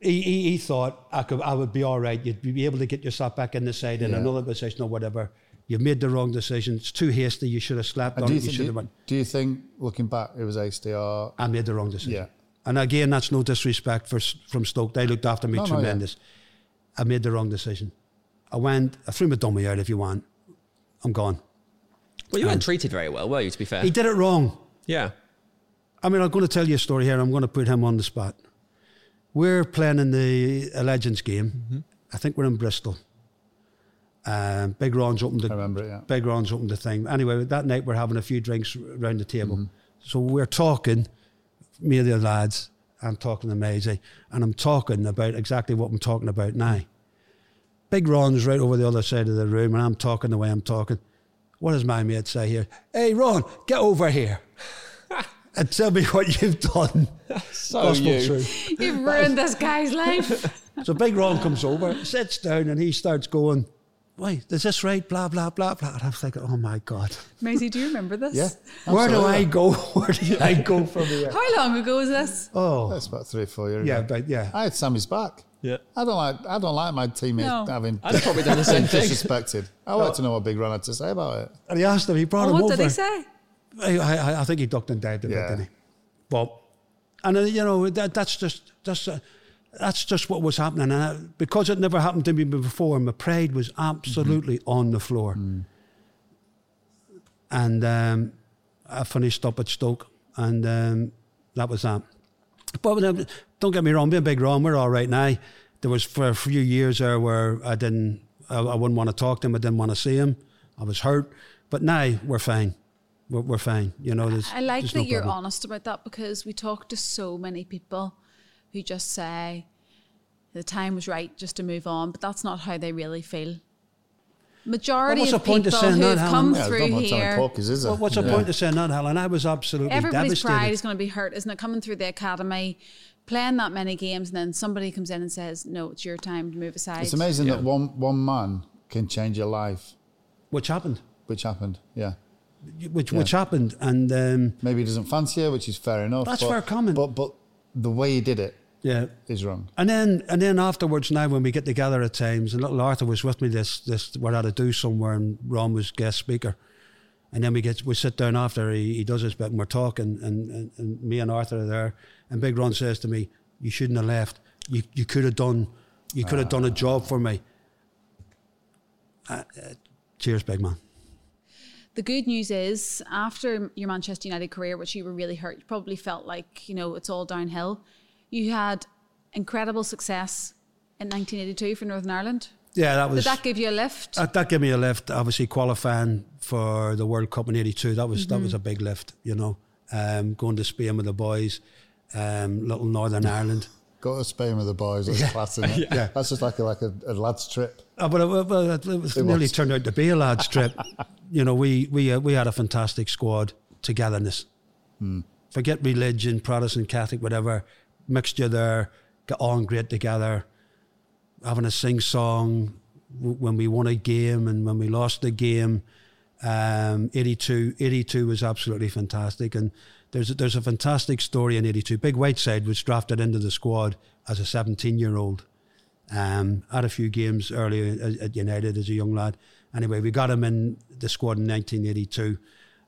He, he, he thought I could I would be all right. You'd be able to get yourself back in the side in Yeah. another position or whatever. You've made the wrong decision. It's too hasty. You should have slept And on you, should have went. do you think, looking back, it was hasty. I made the wrong decision. Yeah. And again, that's no disrespect for from Stoke. They looked after me No, no, yeah. tremendous. I made the wrong decision. I went. I threw my dummy out. If you want, I'm gone. Well, you weren't treated very well, were you? To be fair, He did it wrong. yeah. I mean, I'm going to tell you a story here. I'm going to put him on the spot. We're playing in the uh, Legends game. I think we're in Bristol. Um, Big Ron's opened the. I the remember it, yeah. Big Ron's opened the thing. Anyway, that night we're having a few drinks around the table. So we're talking, me and the lads. I'm talking to Maysie, and I'm talking about exactly what I'm talking about now. Big Ron's right over the other side of the room, and I'm talking the way I'm talking. What does my mate say here? Hey, Ron, get over here and tell me what you've done. So Gospel you. truth. You've ruined this guy's life. So Big Ron comes over, sits down, and he starts going, Wait, is this right? Blah, blah, blah, blah. And I'm thinking, Oh my God. Maysie, do you remember this? Yeah. Where do. I go? Where do I go from here? How long ago was this? Oh, That's about three or four years yeah, ago. but yeah. I had Sammy's back. Yeah. I don't like I don't like my teammates No. having I'd have probably done the same been thing. disrespected. I want to know what Big Ron had to say about it. And he asked him, he brought Oh, him what over. did he say? I, I, I think he ducked and dived a bit, didn't he? But, and uh, you know, that, that's just, that's, uh, that's just what was happening. And I, because it never happened to me before, my pride was absolutely on the floor. And um, I finished up at Stoke, and um, that was that. But don't get me wrong, being Big Ron, we're all right now. There was for a few years there where I didn't, I, I wouldn't want to talk to him, I didn't want to see him, I was hurt. But now we're fine. We're, we're fine. You know, there's, I like that no you're problem. honest about that because we talk to so many people who just say the time was right just to move on, but that's not how they really feel. Majority what's of point of people saying who've that, Helen? come Yeah, there's through not here, on porkies, is there? Well, what's the Yeah. point of saying that, Helen? I was absolutely everybody's devastated. pride is going to be hurt, isn't it? Coming through the academy, playing that many games, and then somebody comes in and says, "No, it's your time to move aside." It's amazing Yeah. that one one man can change your life, which happened, which happened. Yeah. which which happened, and um, Maybe he doesn't fancy her, which is fair enough. That's but, fair comment. But but the way he did it yeah. is wrong. And then and then afterwards, now when we get together at times, and little Arthur was with me. This this we're at a do somewhere, and Ron was guest speaker. And then we get we sit down after he, he does his bit, and we're talking, and, and, and me and Arthur are there, and Big Ron says to me, "You shouldn't have left. You you could have done, you could have done a job for me." Uh, uh, cheers, big man. The good news is, after your Manchester United career, which you were really hurt, you probably felt like you know it's all downhill. You had incredible success in 1982 for Northern Ireland. Yeah, that was. Did was that give you a lift? That, that gave me a lift. Obviously, qualifying for the World Cup in '82, that was that was a big lift. You know, um, going to Spain with the boys, um, little Northern Ireland. Go to Spain with the boys. That's class, isn't? Yeah. That's just like a, like a, a lad's trip. Uh, but it, well, it, it It nearly was. turned out to be a lads trip. you know, we we uh, we had a fantastic squad, togetherness. Forget religion, Protestant, Catholic, whatever mixture there. got on great together, having a sing song when we won a game and when we lost the game. Um, 82, 82 was absolutely fantastic. And there's a, there's a fantastic story in 82. Big Whiteside was drafted into the squad as a 17 year old. Um, had a few games earlier at, at United as a young lad. Anyway, we got him in the squad in 1982,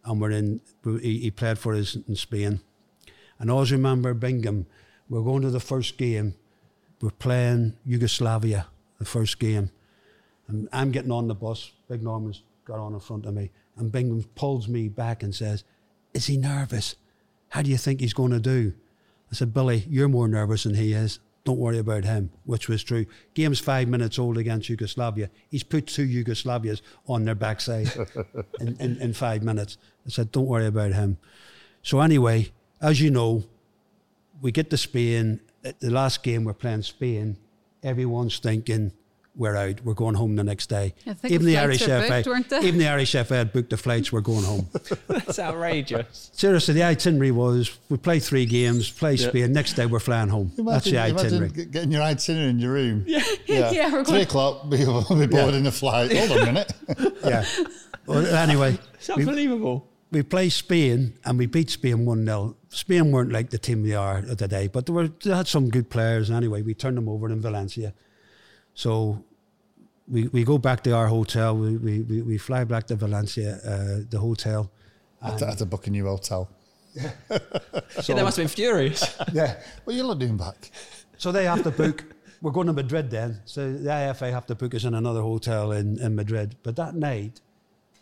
and we're in. He, he played for us in Spain. And I always remember Bingham. We're going to the first game. We're playing Yugoslavia, the first game. And I'm getting on the bus. Big Norman's got on in front of me. And Bingham pulls me back and says, Is he nervous? How do you think he's going to do? I said, Billy, you're more nervous than he is. Don't worry about him, which was true. Game's five minutes old against Yugoslavia. He's put two Yugoslavias on their backside in, in, in five minutes. I said, Don't worry about him. So, anyway, as you know, we get to Spain. At the last game, we're playing Spain. Everyone's thinking, we're out. We're going home the next day. I think the flights were booked, FA, even the Irish FA had booked the flights. We're going home. That's outrageous. Seriously, the itinerary was we play three games, play Yeah. Spain. Next day, we're flying home. That's the Imagine, imagine itinerary. getting your itinerary in your room. Yeah, Yeah, we're Three going- o'clock, we will be boarding the flight. Hold on a minute. Yeah. Well, anyway, It's unbelievable. we play Spain and we beat Spain 1 0. Spain weren't like the team they are today, but they, were, they had some good players. Anyway, we turned them over in Valencia. So we, we go back to our hotel. We, we, we, we fly back to Valencia, uh, the hotel. I had to, I had to book a new hotel. yeah, they must have been furious. Yeah. What are you lot doing back? So they have to book. We're going to Madrid then. So the IFA have to book us in another hotel in, in Madrid. But that night,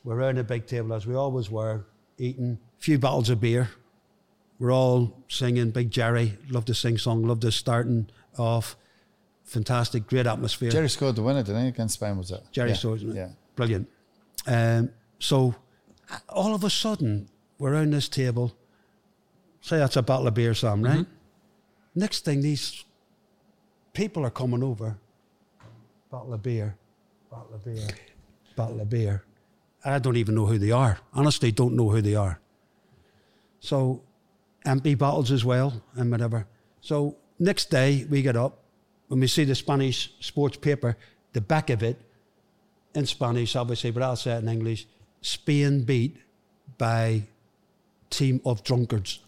we're around a big table as we always were, eating a few bottles of beer. We're all singing. Big Gerry, love to sing song, love to starting off. Fantastic, great atmosphere. Gerry scored the winner, didn't he? Against Spain, was it? Gerry yeah. It? Yeah. Brilliant. Um, so all of a sudden, we're around this table. Say that's a bottle of beer, Sam, right? Next thing, these people are coming over. Bottle of beer, bottle of beer, bottle of beer. I don't even know who they are. Honestly, don't know who they are. So empty bottles as well and whatever. So next day we get up when we see the Spanish sports paper, the back of it in Spanish, obviously, but I'll say it in English. Spain beat by team of drunkards.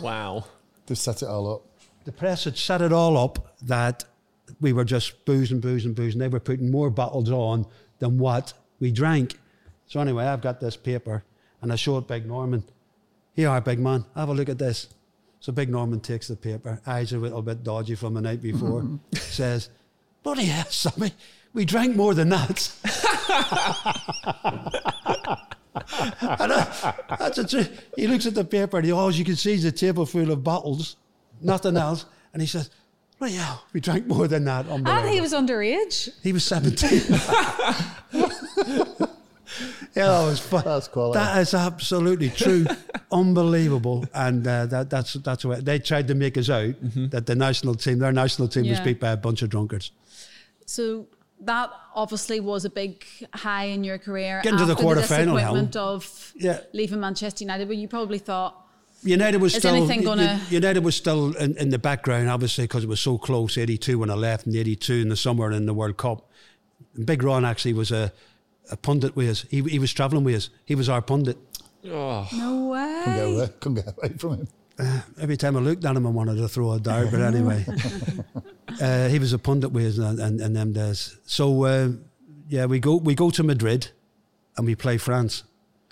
Wow. Just set it all up. The press had set it all up that we were just boozing, boozing, boozing. They were putting more bottles on than what we drank. So anyway, I've got this paper and I show it Big Norman. Here are, big man. Have a look at this. So Big Norman takes the paper, eyes a little bit dodgy from the night before, mm-hmm. says, Bloody hell, Sammy, we drank more than that. I, that's a tr- he looks at the paper and he, all you can see is a table full of bottles, nothing else. And he says, Bloody hell, we drank more than that. And he was underage. He was 17. yeah, that was fun. That's quality. That is absolutely true. Unbelievable. And uh, that, that's that's what they tried to make us out that the national team, their national team, was beat by a bunch of drunkards. So that obviously was a big high in your career. Getting to the after quarter-final, disappointment of Yeah. leaving Manchester United, but you probably thought, United was still gonna- United was still in, in the background, obviously, because it was so close. Eighty two when I left, and eighty two in the summer in the World Cup. Big Ron actually was a, a pundit with us. He, he was travelling with us. He was our pundit. Oh, no Couldn't get away, couldn't get away from him. Every time I looked at him, I wanted to throw a dart. But anyway, uh, he was a pundit with us in, in, in them days. So uh, yeah, we go we go to Madrid, and we play France.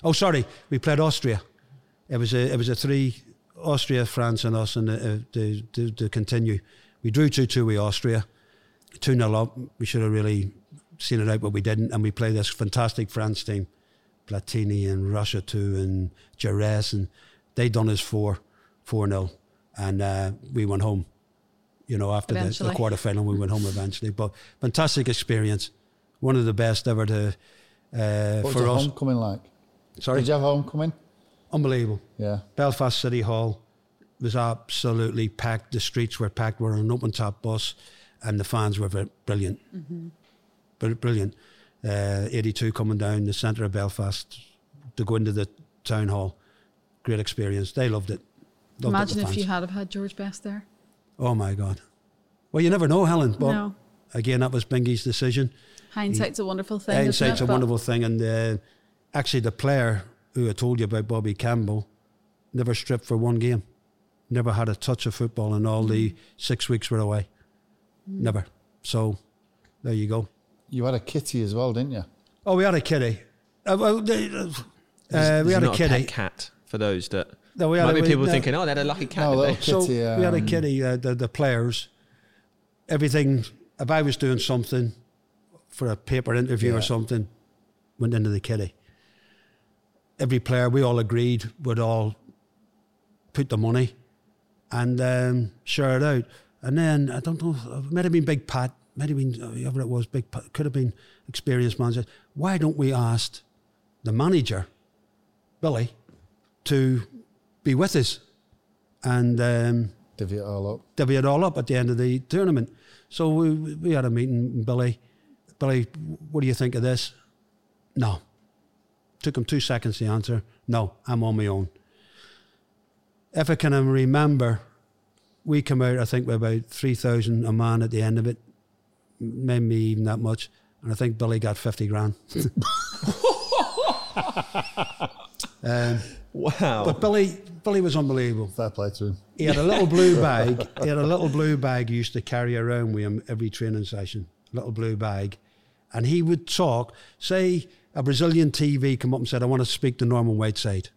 Oh, sorry, we played Austria. It was a it was a three Austria, France, and us, and uh, to, to to continue. We drew two two with Austria, two 0 up. We should have really seen it out, but we didn't. And we played this fantastic France team, Platini and Rocheteau, and Giresse, and they done us four, four 0 and uh, we went home. You know, after the, the Eventually. quarter final, we went home eventually. But fantastic experience, one of the best ever to uh, What was for the us. homecoming like? Sorry, Did you have a homecoming? unbelievable. Yeah. Belfast City Hall was absolutely packed. The streets were packed. We were on an open top bus, and the fans were ver- brilliant. Br- Brilliant. Uh, 82 coming down the centre of Belfast to go into the town hall. Great experience. They loved it. Loved Imagine the if you had have had George Best there. Oh my God. Well, you never know, Helen. But No. again, that was Bingy's decision. Hindsight's a wonderful thing. Hindsight's it? a wonderful thing. And uh, actually, the player who I told you about, Bobby Campbell, never stripped for one game. Never had a touch of football in all the six weeks we're away. Never. So there you go. You had a kitty as well, didn't you? Oh, we had a kitty. Uh, well, uh, There's we had a not kitty. pet cat for those that No, we had might a- be we- people no. thinking, oh, they had a lucky cat. No, did little? So kitty. we had a um, kitty. Uh, the the players, everything. If I was doing something for a paper interview Yeah. or something, went into the kitty. Every player, we all agreed, would all put the money and um, share it out. And then I don't know, it might have been Big Pat, might have been uh, whoever it was, Big could have been experienced manager. Why don't we ask the manager, Billy, to be with us? And um, Divvy it all up. divvy it all up at the end of the tournament. So we, we had a meeting, Billy, Billy, what do you think of this? No. Took him two seconds to answer. No, I'm on my own. If I can remember, we come out, I think, with about 3,000 a man at the end of it, maybe me even that much. And I think Billy got 50 grand. um, Wow. but Billy, Billy was unbelievable. Fair play to him. He had a little blue bag. He had a little blue bag he used to carry around with him every training session. Little blue bag. And he would talk, say a Brazilian TV come up and said, I want to speak to Norman Whiteside.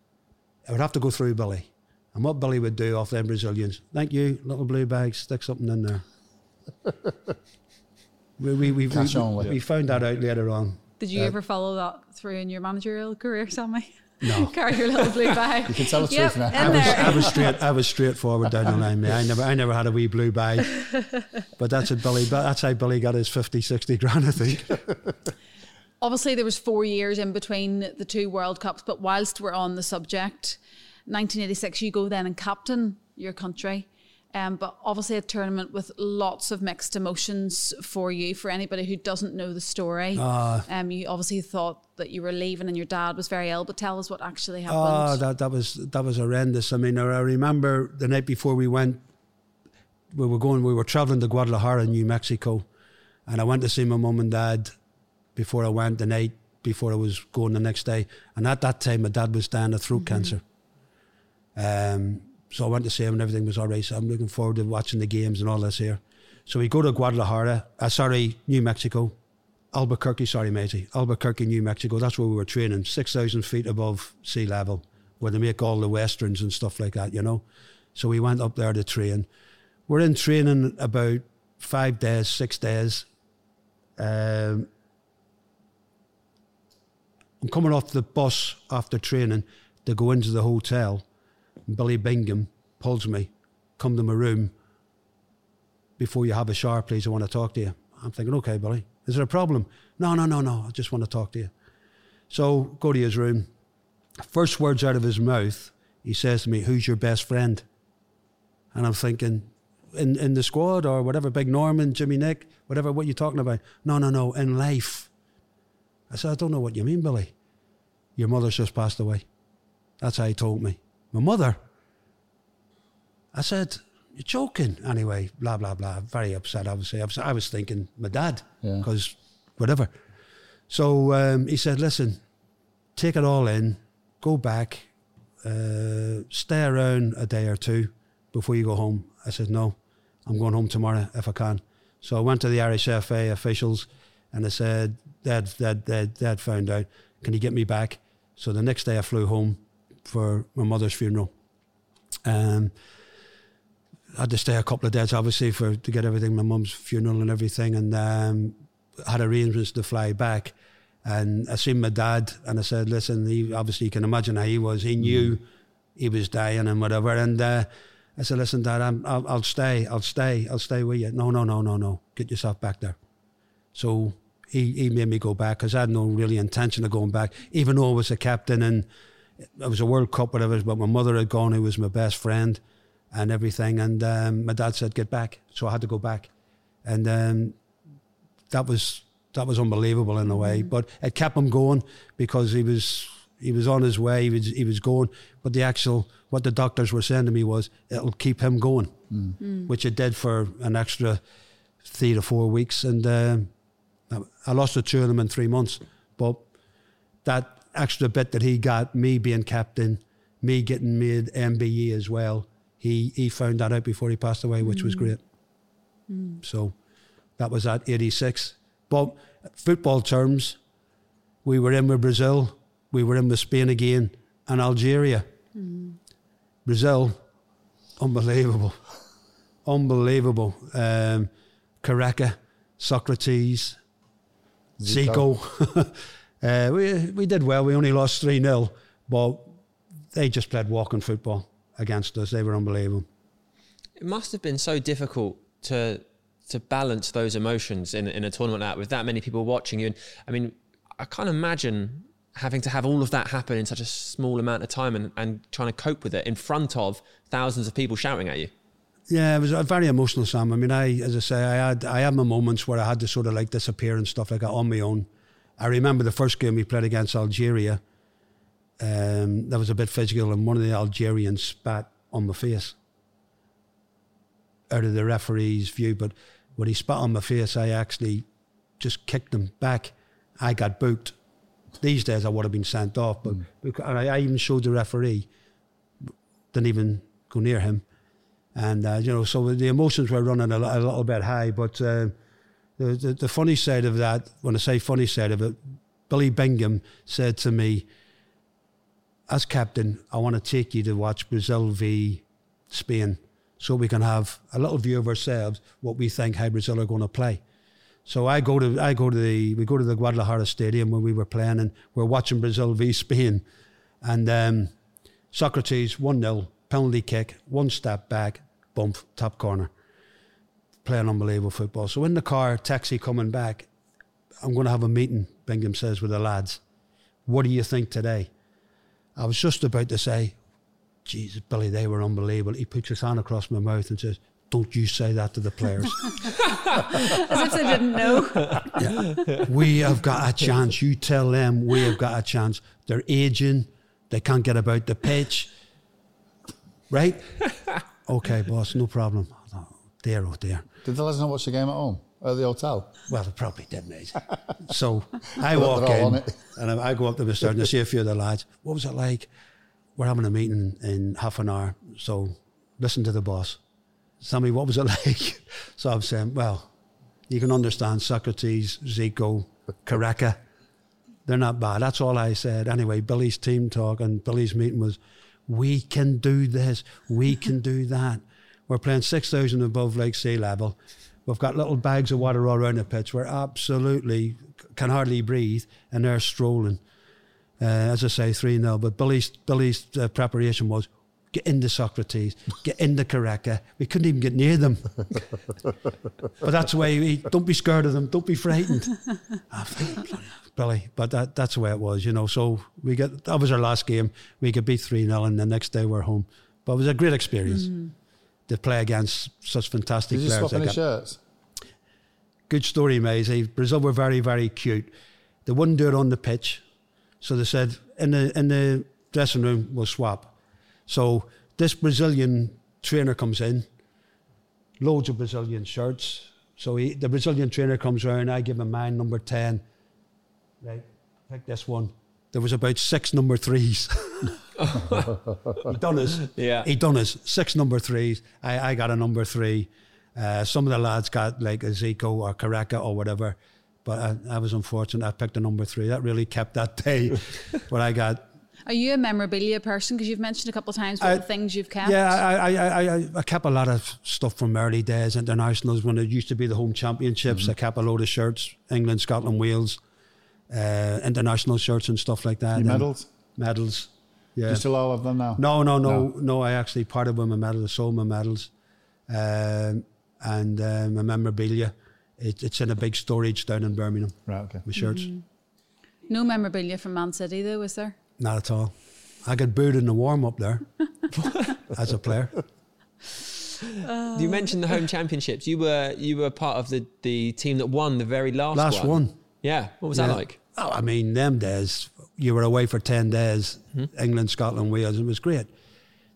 I would have to go through Billy. And what Billy would do off them Brazilians, thank you, little blue bag, stick something in there. We, we, we, Cash we, only. we found that out later on. Did you uh, ever follow that through in your managerial career, Sammy? No. Carry your little blue bag. You can tell the yep, truth now. I was. I was straight. I was straightforward down the line. Mate. I never, I never had a wee blue bag. But that's it, Billy. But that's how Billy got his 50, 60 grand, I think. Obviously, there was four years in between the two World Cups, but whilst we're on the subject, 1986, you go then and captain your country. Um, but obviously, a tournament with lots of mixed emotions for you. For anybody who doesn't know the story, um, you obviously thought that you were leaving and your dad was very ill. But tell us what actually happened. Oh, that that was that was horrendous. I mean, I remember the night before we went, we were going, we were traveling to Guadalajara, New Mexico, and I went to see my mum and dad before I went the night before I was going the next day. And at that time, my dad was dying of throat cancer. Um, so I went to see him, and everything was all right. So I'm looking forward to watching the games and all this here. So we go to Guadalajara, uh, sorry, New Mexico, Albuquerque, sorry, matey, Albuquerque, New Mexico. That's where we were training, 6,000 feet above sea level, where they make all the westerns and stuff like that, you know. So we went up there to train. We're in training about five days, six days. Um, I'm coming off the bus after training to go into the hotel. Billy Bingham pulls me, come to my room. Before you have a shower, please, I want to talk to you. I'm thinking, okay, Billy, is there a problem? No, no, no, no, I just want to talk to you. So go to his room. First words out of his mouth, he says to me, Who's your best friend? And I'm thinking, in, in the squad or whatever, Big Norman, Jimmy Nick, whatever, what you talking about? No, no, no, in life. I said, I don't know what you mean, Billy. Your mother's just passed away. That's how he told me. My mother? I said, You're joking. Anyway, blah, blah, blah. Very upset, obviously. I was, thinking, My dad, Yeah. because whatever. So um, he said, Listen, take it all in, go back, uh, stay around a day or two before you go home. I said, No, I'm going home tomorrow if I can. So I went to the Irish FA officials and I said, Dad, Dad, Dad, Dad found out. Can you get me back? So the next day I flew home for my mother's funeral. Um, I had to stay a couple of days, obviously, for to get everything, my mum's funeral and everything, and um, had arrangements to fly back. And I seen my dad, and I said, "Listen, he, obviously you can imagine how he was. He knew he was dying and whatever." And uh, I said, "Listen, Dad, I'm, I'll, I'll stay. I'll stay. I'll stay with you." No, no, no, no, no. Get yourself back there. So he, he made me go back because I had no really intention of going back, even though I was a captain and it was a World Cup, whatever. But my mother had gone, who was my best friend, and everything. And um, my dad said, "Get back," so I had to go back, and um, that was that was unbelievable in a way. But it kept him going because he was he was on his way. He was he was going. But the actual what the doctors were saying to me was it'll keep him going, which it did for an extra three to four weeks, and um I lost the two of them in three months. But that extra bit that he got, me being captain, me getting made MBE as well, he he found that out before he passed away, which was mm. great. Mm. So that was at 86. But football terms, we were in with Brazil, we were in with Spain again, and Algeria. Mm. Brazil, unbelievable, unbelievable. Um, Careca, Socrates, Zico. uh, we we did well. We only lost three 0 but they just played walking football against us. They were unbelievable. It must have been so difficult to to balance those emotions in in a tournament like that with that many people watching you. And I mean, I can't imagine having to have all of that happen in such a small amount of time and, and trying to cope with it in front of thousands of people shouting at you. Yeah, it was a very emotional, Sam. I mean, I, as I say, I had I had my moments where I had to sort of like disappear and stuff like that on my own. I remember the first game we played against Algeria. Um, that was a bit physical, and one of the Algerians spat on my face. Out of the referee's view, but when he spat on my face, I actually just kicked him back. I got booked. These days, I would have been sent off, but and I, I even showed the referee. Didn't even go near him and uh, you know, so the emotions were running a, a little bit high. But uh, the, the the funny side of that, when I say funny side of it, Billy Bingham said to me, "As captain, I want to take you to watch Brazil v Spain, so we can have a little view of ourselves, what we think how Brazil are going to play." So I go to I go to the we go to the Guadalajara Stadium when we were playing, and we're watching Brazil v Spain, and um, Socrates one 0 penalty kick, one step back, bump, top corner. Playing unbelievable football. So in the car, taxi coming back, I'm going to have a meeting, Bingham says, with the lads. What do you think today? I was just about to say, Jesus, Billy, they were unbelievable. He puts his hand across my mouth and says, Don't you say that to the players. As if they didn't know. Yeah. we have got a chance. You tell them we have got a chance. They're aging. They can't get about the pitch. Right? Okay, boss, no problem. I thought, dear, oh dear. Did the lads not watch the game at home? At the hotel? Well, they probably didn't. mate. so I walk in and I I go up to the start and I see a few of the lads. What was it like? We're having a meeting in half an hour. So listen to the boss. Sammy, what was it like? So I'm saying, well, you can understand Socrates, Zico, Careca. They're not bad. That's all I said. Anyway, Billy's team talk and Billy's meeting was, we can do this, we can do that. We're playing 6,000 above like sea level. We've got little bags of water all around the pitch. We're absolutely can hardly breathe, and they're strolling. Uh, as I say, 3 0. But Billy's, Billy's uh, preparation was get into Socrates, get into Careca. We couldn't even get near them. but that's the way we don't be scared of them, don't be frightened. Billy, but that, that's the way it was, you know. So we get that was our last game. We could beat 3 0, and the next day we're home. But it was a great experience to play against such fantastic Did players. swap like any shirts? Good story, Maysie. Brazil were very, very cute. They wouldn't do it on the pitch, so they said in the in the dressing room we'll swap. So this Brazilian trainer comes in, loads of Brazilian shirts. So he, the Brazilian trainer comes around. I give him mine, number ten. Right, pick this one. There was about six number threes. he done us. Yeah. He done us six number threes. I, I got a number three. Uh, some of the lads got like a Zico or Careca or whatever. But I, I was unfortunate. I picked a number three. That really kept that day. but I got Are you a memorabilia person? Because you've mentioned a couple of times what I- the things you've kept. Yeah, I, I, I, I, I kept a lot of stuff from early days, internationals when it used to be the home championships. I kept a load of shirts, England, Scotland, Wales, uh, international shirts and stuff like that. Your And medals? Medals. Do Yeah. you still all have them now? No, no, no, no. I actually parted with my medals. I sold my medals, um, and uh, my memorabilia. It, it's in a big storage down in Birmingham. Right, okay. My shirts, No memorabilia from Man City, though, is there? not at all. I got booed in the warm up there as a player. You mentioned the home championships. You were you were part of the, the team that won the very last, Last one. Yeah. What was Yeah. that like? Oh, I mean, them days, you were away for 10 days, England, Scotland, Wales. It was great.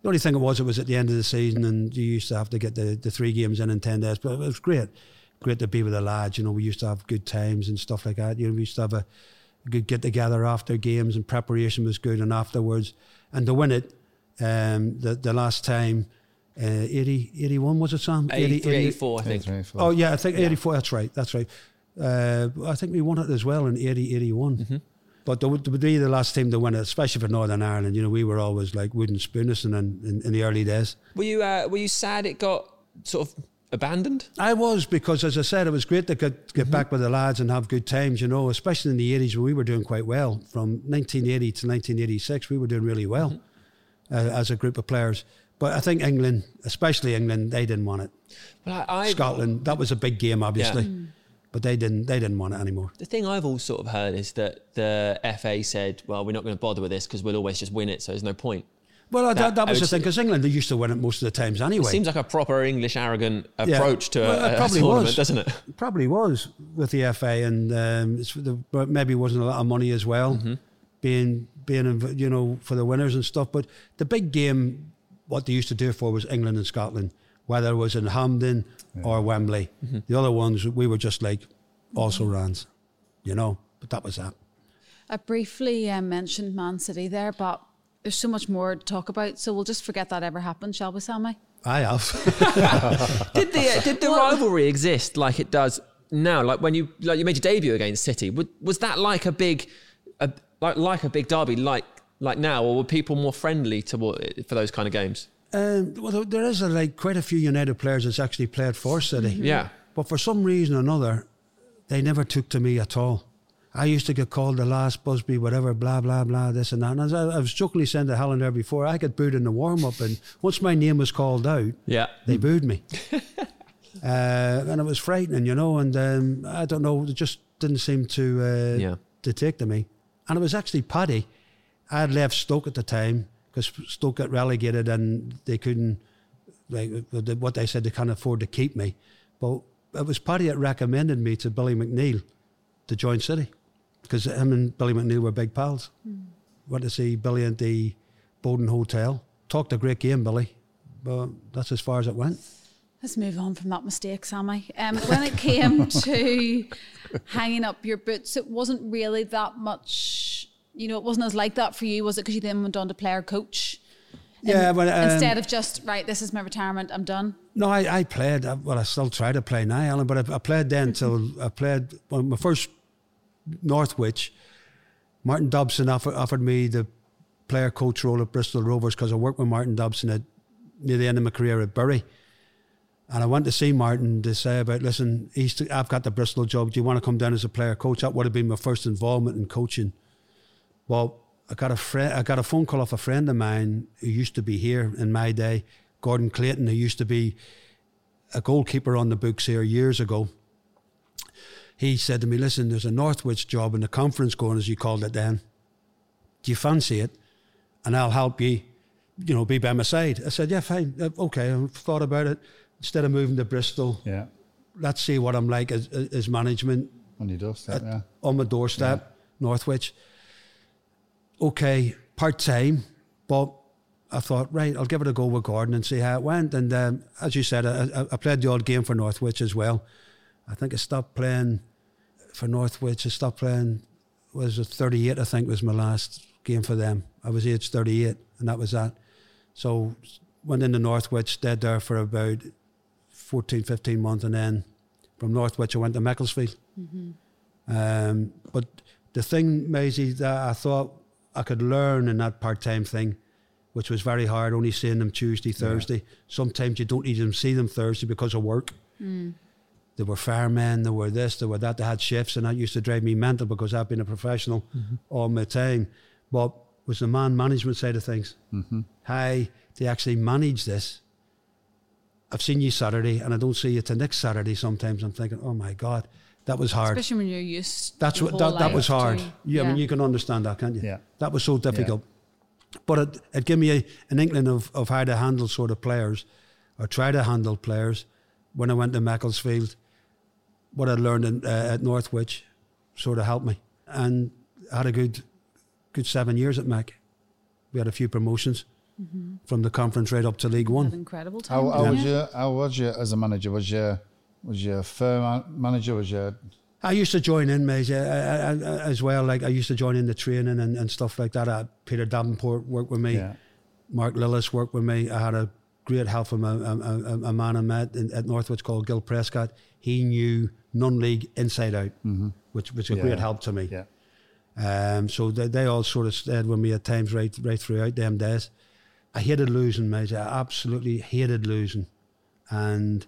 The only thing it was, it was at the end of the season and you used to have to get the, the three games in in 10 days, but it was great. great to be with the lads. You know, we used to have good times and stuff like that. You know, we used to have a, a good get together after games, and preparation was good, and afterwards, and to win it, um, the the last time. Uh, 80, 81 was it Sam? 83, 84, I think. 83, Oh yeah, I think 84. That's right. That's right. Uh, I think we won it as well in 80, 81. Mm-hmm. But they would, be the last team to win it, especially for Northern Ireland. You know, we were always like wooden spooners in, in, in the early days. Were you uh, were you sad it got sort of abandoned? I was because, as I said, it was great to get, get back with the lads and have good times. You know, especially in the eighties when we were doing quite well. From 1980 to 1986, we were doing really well uh, as a group of players. But I think England, especially England, they didn't want it. Well, I, I, Scotland, that was a big game, obviously, but they didn't. They didn't want it anymore. The thing I've always sort of heard is that the FA said, "Well, we're not going to bother with this because we'll always just win it, so there's no point." Well, that, That- that, was the thing because England they used to win it most of the times anyway. It seems like a proper English arrogant Yeah. approach to Well, it a, a probably tournament, was. doesn't it? probably was with the FA, and um, it's the, maybe wasn't a lot of money as well, Mm-hmm. being being you know for the winners and stuff. But the big game, what they used to do for was England and Scotland, whether it was in Hampden or Wembley. Mm-hmm. The other ones we were just like also rans, you know. But that was that. I briefly um, mentioned Man City there, but there's so much more to talk about. So we'll just forget that ever happened, shall we, Sammy? I have. Did the uh, did the rivalry exist like it does now? Like when you like you made your debut against City, was, was that like a big, a, like like a big derby, like like now, or were people more friendly to for those kind of games? Um, well, there- there is a, like quite a few United players that's actually played for City. Yeah. But for some reason or another, they never took to me at all. I used to get called the last Busby, whatever, blah, blah, blah, this and that. And as I, I was jokingly saying to Helen there before, I got booed in the warm up. And once my name was called out, Yeah. they booed me. uh, and it was frightening, you know. And um, I don't know, it just didn't seem to, uh, Yeah. to take to me. And it was actually Paddy. I had left Stoke at the time because Stoke got relegated and they couldn't, like what they said, they can't afford to keep me. But it was Paddy that recommended me to Billy McNeill to join City because him and Billy McNeill were big pals. Went to see Billy at the Bowdon Hotel. Talked a great game, Billy, but that's as far as it went. Let's move on from that mistake, Sammy. Um, when it came to hanging up your boots, it wasn't really that much. You know, it wasn't as like that for you, was it? Because you then went on to player coach. Yeah, but um, Instead of just right, this is my retirement. I'm done. No, I, I played. Well, I still try to play now, Alan. But I, I played then till I played well, my first Northwich. Martin Dobson offer, offered me the player coach role at Bristol Rovers because I worked with Martin Dobson at near the end of my career at Bury. And I went to see Martin to say about, listen, I've got the Bristol job. Do you want to come down as a player coach? That would have been my first involvement in coaching. Well, I got a friend. I got a phone call off a friend of mine who used to be here in my day, Gordon Clayton, who used to be a goalkeeper on the books here years ago. He said to me, "Listen, there's a Northwich job in the conference going, as you called it then. Do you fancy it? And I'll help you. You know, be by my side." I said, "Yeah, fine. Uh, Okay." I've thought about it. Instead of moving to Bristol, Yeah. let's see what I'm like as, as management On your doorstep, yeah. on my doorstep, Northwich. Okay, part time, but I thought, right, I'll give it a go with Gordon and see how it went. And um, as you said, I, I- I played the odd game for Northwich as well. I think I stopped playing for Northwich. I stopped playing, was it 38, I think was my last game for them. I was age 38, and that was that. So went into Northwich, stayed there for about 14, 15 months, and then from Northwich I went to Macclesfield. Um, but the thing, Maysie, that I thought I could learn in that part time thing, which was very hard, only seeing them Tuesday, Thursday. Sometimes you don't even see them Thursday because of work. There were firemen, there were this, there were that, they had shifts, and that used to drive me mental because I've been a professional all my time. But was the man management side of things. Mm-hmm. How they actually manage this. I've seen you Saturday, and I don't see you till next Saturday. Sometimes I'm thinking, oh my God, that was hard. Especially when you're used. That's what that, that was hard. to- yeah, I mean you can understand that, can't you? Yeah. That was so difficult. But it, it gave me a, an inkling of, of how to handle sort of players, or try to handle players. When I went to Macclesfield, what I learned in, uh, at Northwich sort of helped me, and I had a good, good seven years at Mac. We had a few promotions from the conference right up to League Had One. incredible time. How, how didn't was you? you? How was you as a manager? Was you Was your firm manager? Was your I used to join in, mate, yeah, I, I, as well. Like I used to join in the training and, and stuff like that. Uh, Peter Davenport worked with me. yeah? Mark Lillis worked with me. I had a great help from a, a, a, man I met in, at Northwich called Gil Prescott. He knew non-league inside out, which was a Yeah. great help to me. Yeah. Um, so they, they all sort of stayed with me at times right right throughout them days. I hated losing, mate. I absolutely hated losing, and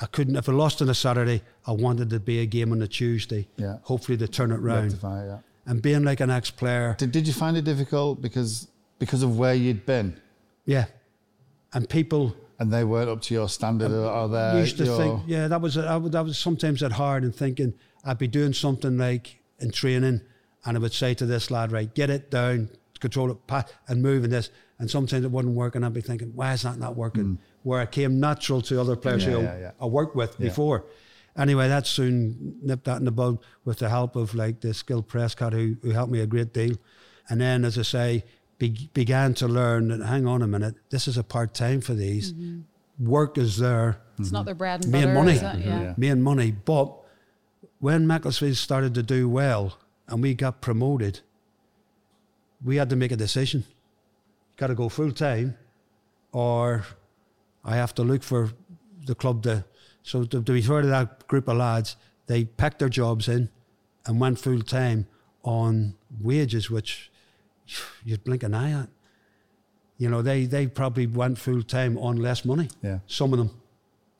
I couldn't. If I lost on a Saturday, I wanted to be a game on a Tuesday. Yeah. Hopefully to turn it round. Rectify, yeah. And being like an ex-player, Did, did you find it difficult because because of where you'd been yeah, and people and they weren't up to your standard or, their used to your, think, yeah, that was I would- that was sometimes that hard and thinking I'd be doing something like in training, and I would say to this lad, right, get it down, control it, pat, and move in this, and sometimes it wouldn't work, and I'd be thinking, why is that not working? Mm. Where it came natural to other players. Yeah, who yeah, yeah. I worked with Yeah. before. Anyway, that soon nipped that in the bud with the help of like the skilled Prescott who, who helped me a great deal. And then, as I say, be, began to learn that hang on a minute, this is a part time for these. Mm-hmm. Work is there, It's not their bread and Me and butter. money. Is it? Yeah. Yeah. me and money. But when Macclesfield started to do well and we got promoted, we had to make a decision. Got to go full time, or I have to look for the club to. So to, to be fair to that group of lads, they packed their jobs in and went full time on wages, which you'd blink an eye at. You know, they they probably went full time on less money. Yeah. Some of them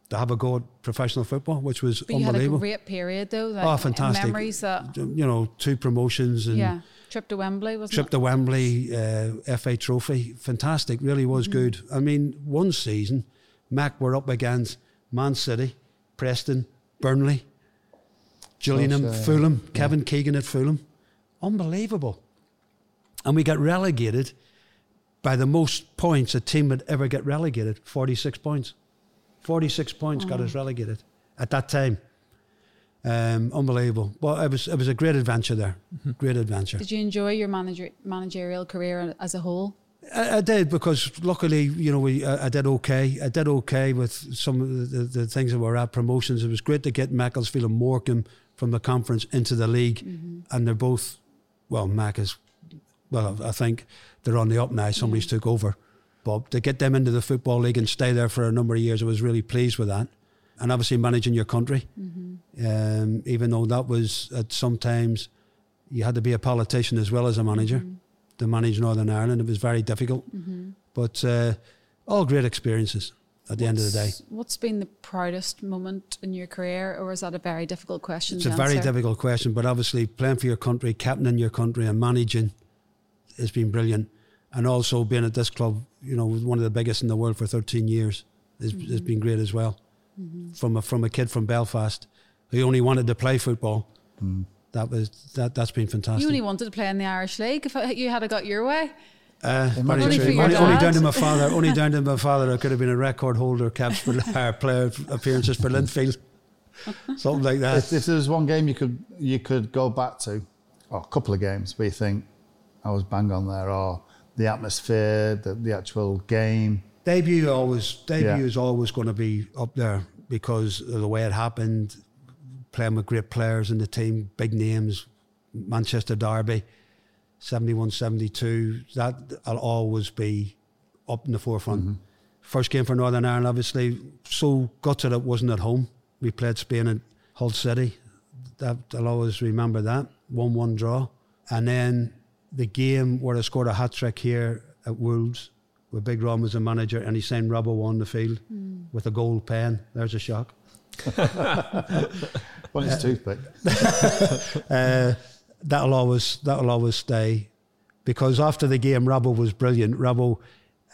to have a go at professional football, which was But you had a unbelievable. great period though. Like, Oh, fantastic. Memories that, you know, two promotions and yeah. Trip to Wembley, wasn't trip it? to Wembley, uh, FA Trophy, fantastic. Really Mm-hmm. was good. I mean, one season, Mac were up against Man City, Preston, Burnley, Gillingham, Such a- Fulham, Kevin Keegan at Fulham, unbelievable. And we got relegated by the most points a team would ever get relegated, forty six points. Forty six points got us relegated at that time. Um, unbelievable. Well, it was it was a great adventure there. Great adventure. Did you enjoy your manager, managerial career as a whole? I, I did because luckily, you know, we I, I did okay. I did okay with some of the, the, the things that were at promotions. It was great to get Macclesfield and Morecambe from the conference into the league, mm-hmm. and they're both, well, Mac is, well, I think they're on the up now. Somebody's took over, but to get them into the football league and stay there for a number of years, I was really pleased with that. And obviously managing your country, mm-hmm. um, even though that was at sometimes you had to be a politician as well as a manager mm-hmm. To manage Northern Ireland. It was very difficult, mm-hmm. but uh, all great experiences at the end of the day. What's- What's been the proudest moment in your career, or is that a very difficult question? It's a to very difficult question, but obviously playing for your country, captaining your country, and managing has been brilliant. And also being at this club, you know, one of the biggest in the world for 13 years, has, mm-hmm. has been great as well. Mm-hmm. From a from a kid from Belfast who only wanted to play football, mm. That was that that's been fantastic. You only wanted to play in the Irish League. If you had got your way, Uh, Only true. for your Only, only down to my father. Only down to my father. I could have been a record holder, caps for uh, player appearances for Linfield, something like that. If, if there was one game you could you could go back to, or a couple of games where you think I was bang on there, or the atmosphere, the, the actual game. debut always debut Yeah. is always going to be up there because of the way it happened. Playing with great players in the team, big names, Manchester Derby, 71, 72. That will always be up in the forefront. Mm-hmm. First game for Northern Ireland, obviously, so gutted it wasn't at home. We played Spain at Hull City. That I'll always remember that one-one draw, and then the game where I scored a hat trick here at Wolves, where Big Ron was the manager, and he sent Robbo on the field mm. with a gold pen. There's a shock. Well, it's toothpick. uh, that'll always that'll always stay because after the game, Robbo was brilliant. Robbo,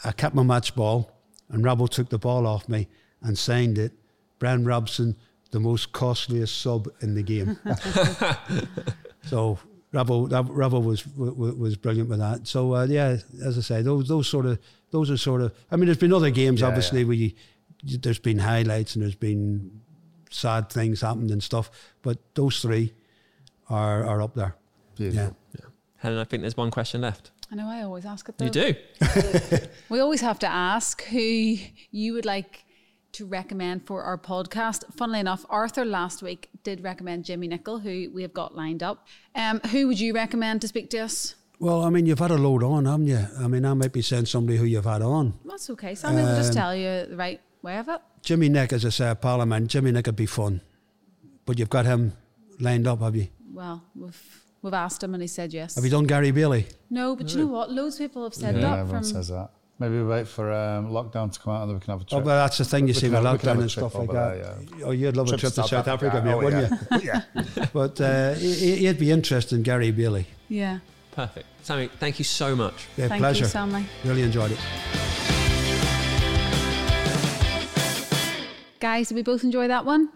I kept my match ball, and Robbo took the ball off me and signed it. Brian Robson, the most costliest sub in the game. so that, Robbo was, was was brilliant with that. So uh, yeah, as I say, those those sort of those are sort of. I mean, there's been other games, Yeah, obviously, yeah. where you- there's been highlights and there's been sad things happened and stuff, but those three are are up there. Beautiful. Yeah. yeah. Helen, I think there's one question left. I know I always ask it. Though. You do. We always have to ask who you would like to recommend for our podcast. Funnily enough, Arthur last week did recommend Jimmy Nicholl, who we have got lined up. Um, who would you recommend to speak to us? Well, I mean, you've had a load on, haven't you? I mean, I might be saying somebody who you've had on. That's okay. Sammy will just tell you the right way of it. Jimmy Nick, as I say, Parliament. Jimmy Nick would be fun, but you've got him lined up, have you? Well, we've we've asked him and he said yes. Have you done Gary Bailey? No, but you know what? Loads of people have said Yeah, that. everyone From says that. Maybe we wait for um, lockdown to come out and then we can have a Oh, trip. but that's the thing you We see with have- we can have lockdown and stuff like that. there, Oh, you'd love a trip to South Africa, mate, oh, wouldn't yeah. you? yeah. But uh, he- he'd be interesting, Gary Bailey. yeah. Perfect. Sammy, thank you so much. Yeah, Thank pleasure. you, Sammy. Really enjoyed it. Guys, did we both enjoy that one?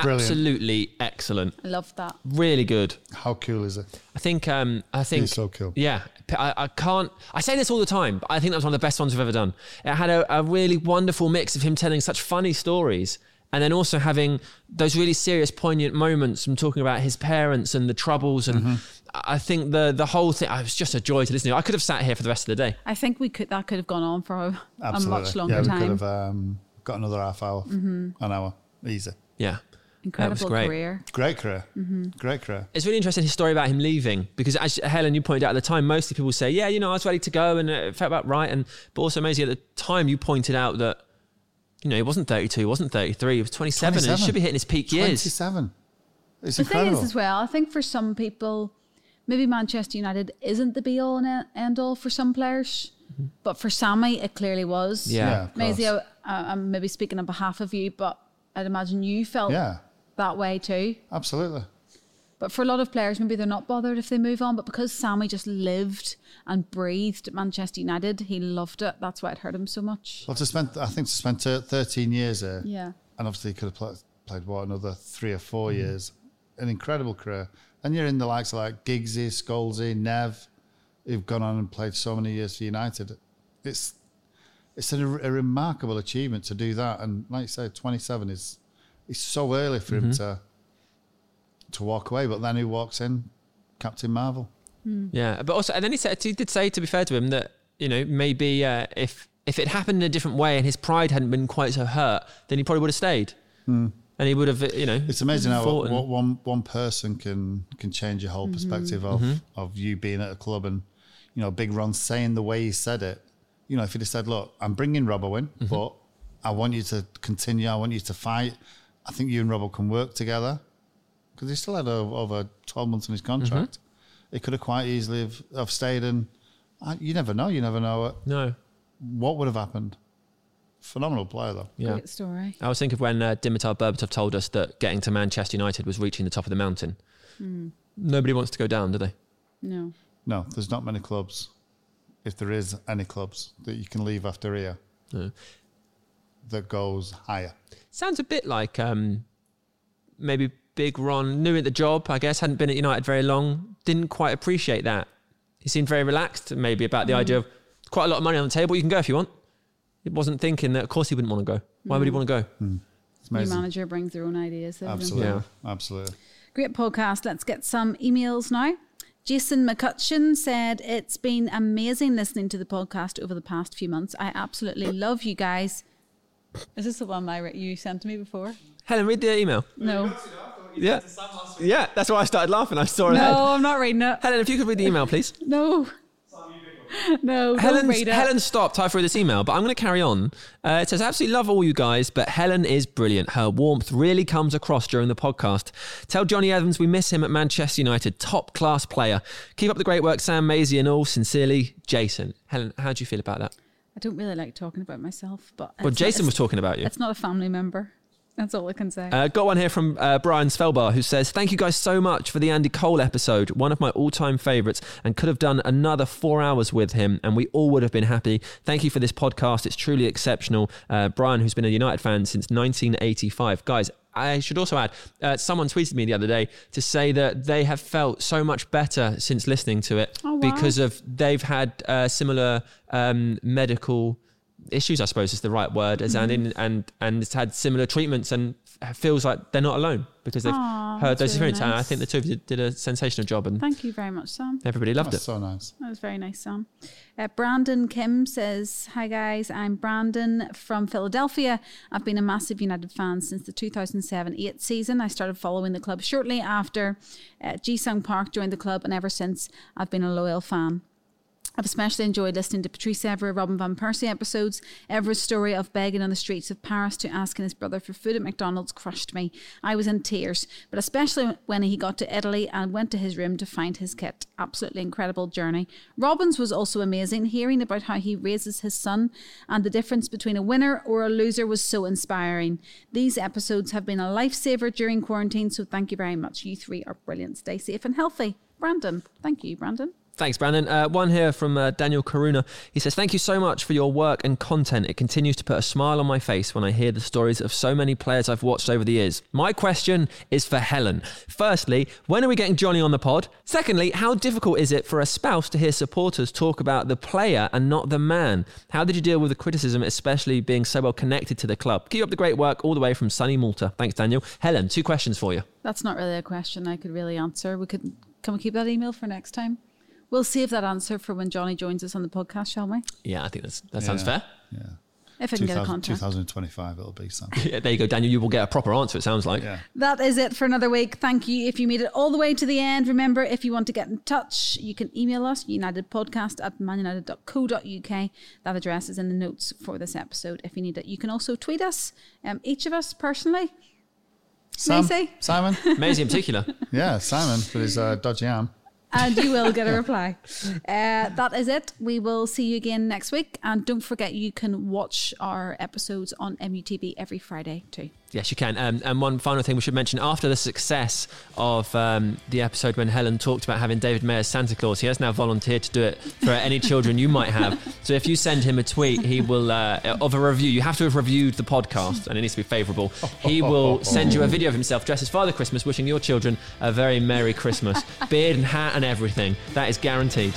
Brilliant. Absolutely excellent. I loved that. Really good. How cool is it? I think. Um, I think. He's so cool. Yeah, I, I can't. I say this all the time, but I think that was one of the best ones we've ever done. It had a, a really wonderful mix of him telling such funny stories, and then also having those really serious, poignant moments from talking about his parents and the troubles. And Mm-hmm. I think the the whole thing. I was just a joy to listen to. I could have sat here for the rest of the day. I think we could that could have gone on for a, a much longer yeah, we time. could have um, got another half hour, an hour. Easy. Yeah. Incredible great. career. Great career. Mm-hmm. Great career. It's really interesting his story about him leaving because, as Helen, you pointed out at the time, mostly people say, "Yeah, you know, I was ready to go and it felt about right." And but also, Maysie, at the time, you pointed out that you know he wasn't 32, he wasn't 33, he was 27, and he should be hitting his peak years. 27. It's The incredible. thing is, as well, I think for some people, maybe Manchester United isn't the be all and end all for some players, but for Sammy, it clearly was. Yeah. Yeah, Maysie, course. I, I'm maybe speaking on behalf of you, but I'd imagine you felt Yeah, that way too. absolutely. But for a lot of players, maybe they're not bothered if they move on. But because Sammy just lived and breathed at Manchester United, he loved it. That's why it hurt him so much. Well, to spend, I think to spend 13 years there. Yeah. and obviously he could have played, played what another three or four Mm-hmm. years. An incredible career. And you're in the likes of like Giggsy, Scholesy, Nev, who've gone on and played so many years for United. It's it's a, a remarkable achievement to do that. And like you said, 27 is it's so early for Mm-hmm. him to to walk away. But then he walks in? Captain Marvel. Yeah, but also, and then he said he did say, to be fair to him, that you know maybe uh, if if it happened in a different way and his pride hadn't been quite so hurt, then he probably would have stayed, and he would have, you know. It's amazing how fought and- what one one person can can change your whole perspective of of you being at a club and you know Big Ron saying the way he said it. You know, if he'd have said, "Look, I'm bringing Robbo in, mm-hmm. but I want you to continue. I want you to fight. I think you and Robbo can work together." Because he still had over, over 12 months on his mm-hmm. contract. He could have quite easily have, have stayed, and I, you never know. You never know what, no, what would have happened. Phenomenal player, though. yeah. Great story. I was thinking of when uh, Dimitar Berbatov told us that getting to Manchester United was reaching the top of the mountain. Hmm. Nobody wants to go down, do they? No. No, there's not many clubs, if there is any clubs, that you can leave after here No. that goes higher. Sounds a bit like um, maybe Big Ron knew at the job, I guess, hadn't been at United very long, didn't quite appreciate that. He seemed very relaxed, maybe, about the mm. idea of quite a lot of money on the table. You can go if you want. He wasn't thinking that, of course, he wouldn't want to go. Why would he mm. want to go? Mm. It's New manager brings their own ideas. Absolutely. Yeah. Absolutely. Great podcast. Let's get some emails now. Jason McCutcheon said, It's been amazing listening to the podcast over the past few months. I absolutely love you guys. Is this the one I re- you sent to me before? Helen, read the email. No. Yeah. Yeah, that's why I started laughing. I saw it. ahead. No, I'm not reading it. Helen, if you could read the email, please. No. No, Helen. Helen stopped halfway this email, but I'm going to carry on. Uh, it says, absolutely love all you guys, but Helen is brilliant. Her warmth really comes across during the podcast. Tell Jonny Evans we miss him at Manchester United. Top class player. Keep up the great work, Sam Maysie and all. Sincerely, Jason. Helen, how do you feel about that? I don't really like talking about myself, but Well, Jason was talking about you. It's not a family member. That's all I can say. Uh, got one here from uh, Brian Svelbar who says, Thank you guys so much for the Andy Cole episode, one of my all time favourites, and could have done another four hours with him, and we all would have been happy. Thank you for this podcast. It's truly exceptional. Uh, Brian, who's been a United fan since 1985. Guys, I should also add, uh, someone tweeted me the other day to say that they have felt so much better since listening to it Oh, wow. because of they've had uh, similar um, medical issues, I suppose is the right word, as and in, and and it's had similar treatments and feels like they're not alone because they've Aw, heard that's those really experiences. And I think the two of you did a sensational job, and Thank you very much, Sam. everybody loved That's it. so nice. That was very nice, Sam. Uh, Brandon Kim says, Hi guys, I'm Brandon from Philadelphia. I've been a massive United fan since the 2007 8 season. I started following the club shortly after uh, Ji Sung Park joined the club, and ever since I've been a loyal fan. I've especially enjoyed listening to Patrice Evra, Robin Van Persie episodes. Evra's story of begging on the streets of Paris to asking his brother for food at McDonald's crushed me. I was in tears, but especially when he got to Italy and went to his room to find his kit. Absolutely incredible journey. Robin's was also amazing. Hearing about how he raises his son and the difference between a winner or a loser was so inspiring. These episodes have been a lifesaver during quarantine, so thank you very much. You three are brilliant. Stay safe and healthy. Brandon, thank you, Brandon. Thanks, Brandon. Uh, one here from uh, Daniel Karuna. He says, Thank you so much for your work and content. It continues to put a smile on my face when I hear the stories of so many players I've watched over the years. My question is for Helen. Firstly, when are we getting Jonny on the pod? Secondly, how difficult is it for a spouse to hear supporters talk about the player and not the man? How did you deal with the criticism, especially being so well connected to the club? Keep up the great work all the way from sunny Malta. Thanks, Daniel. Helen, two questions for you. That's not really a question I could really answer. We could can we keep that email for next time? We'll save that answer for when Jonny joins us on the podcast, shall we? Yeah, I think that's, that sounds Yeah. fair. Yeah. If I can get a 2000 contract. 2025 it'll be, something. Yeah, there you go, Daniel. You will get a proper answer, it sounds like. Yeah. That is it for another week. Thank you. If you made it all the way to the end, remember if you want to get in touch, you can email us unitedpodcast at manunited.co.uk. That address is in the notes for this episode if you need it. You can also tweet us, um, each of us personally. Sam, Macy? Simon? Maysie in particular. Yeah, Simon for his uh, dodgy arm. And you will get a reply. Uh, that is it. We will see you again next week. And don't forget, you can watch our episodes on MUTV every Friday too. Yes, you can. Um, and one final thing we should mention after the success of um, the episode when Helen talked about having David May as Santa Claus, he has now volunteered to do it for any children you might have. So if you send him a tweet, he will, uh, of a review, you have to have reviewed the podcast and it needs to be favourable. He will send you a video of himself dressed as Father Christmas, wishing your children a very Merry Christmas. Beard and hat and everything. That is guaranteed.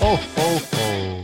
Oh, oh, oh.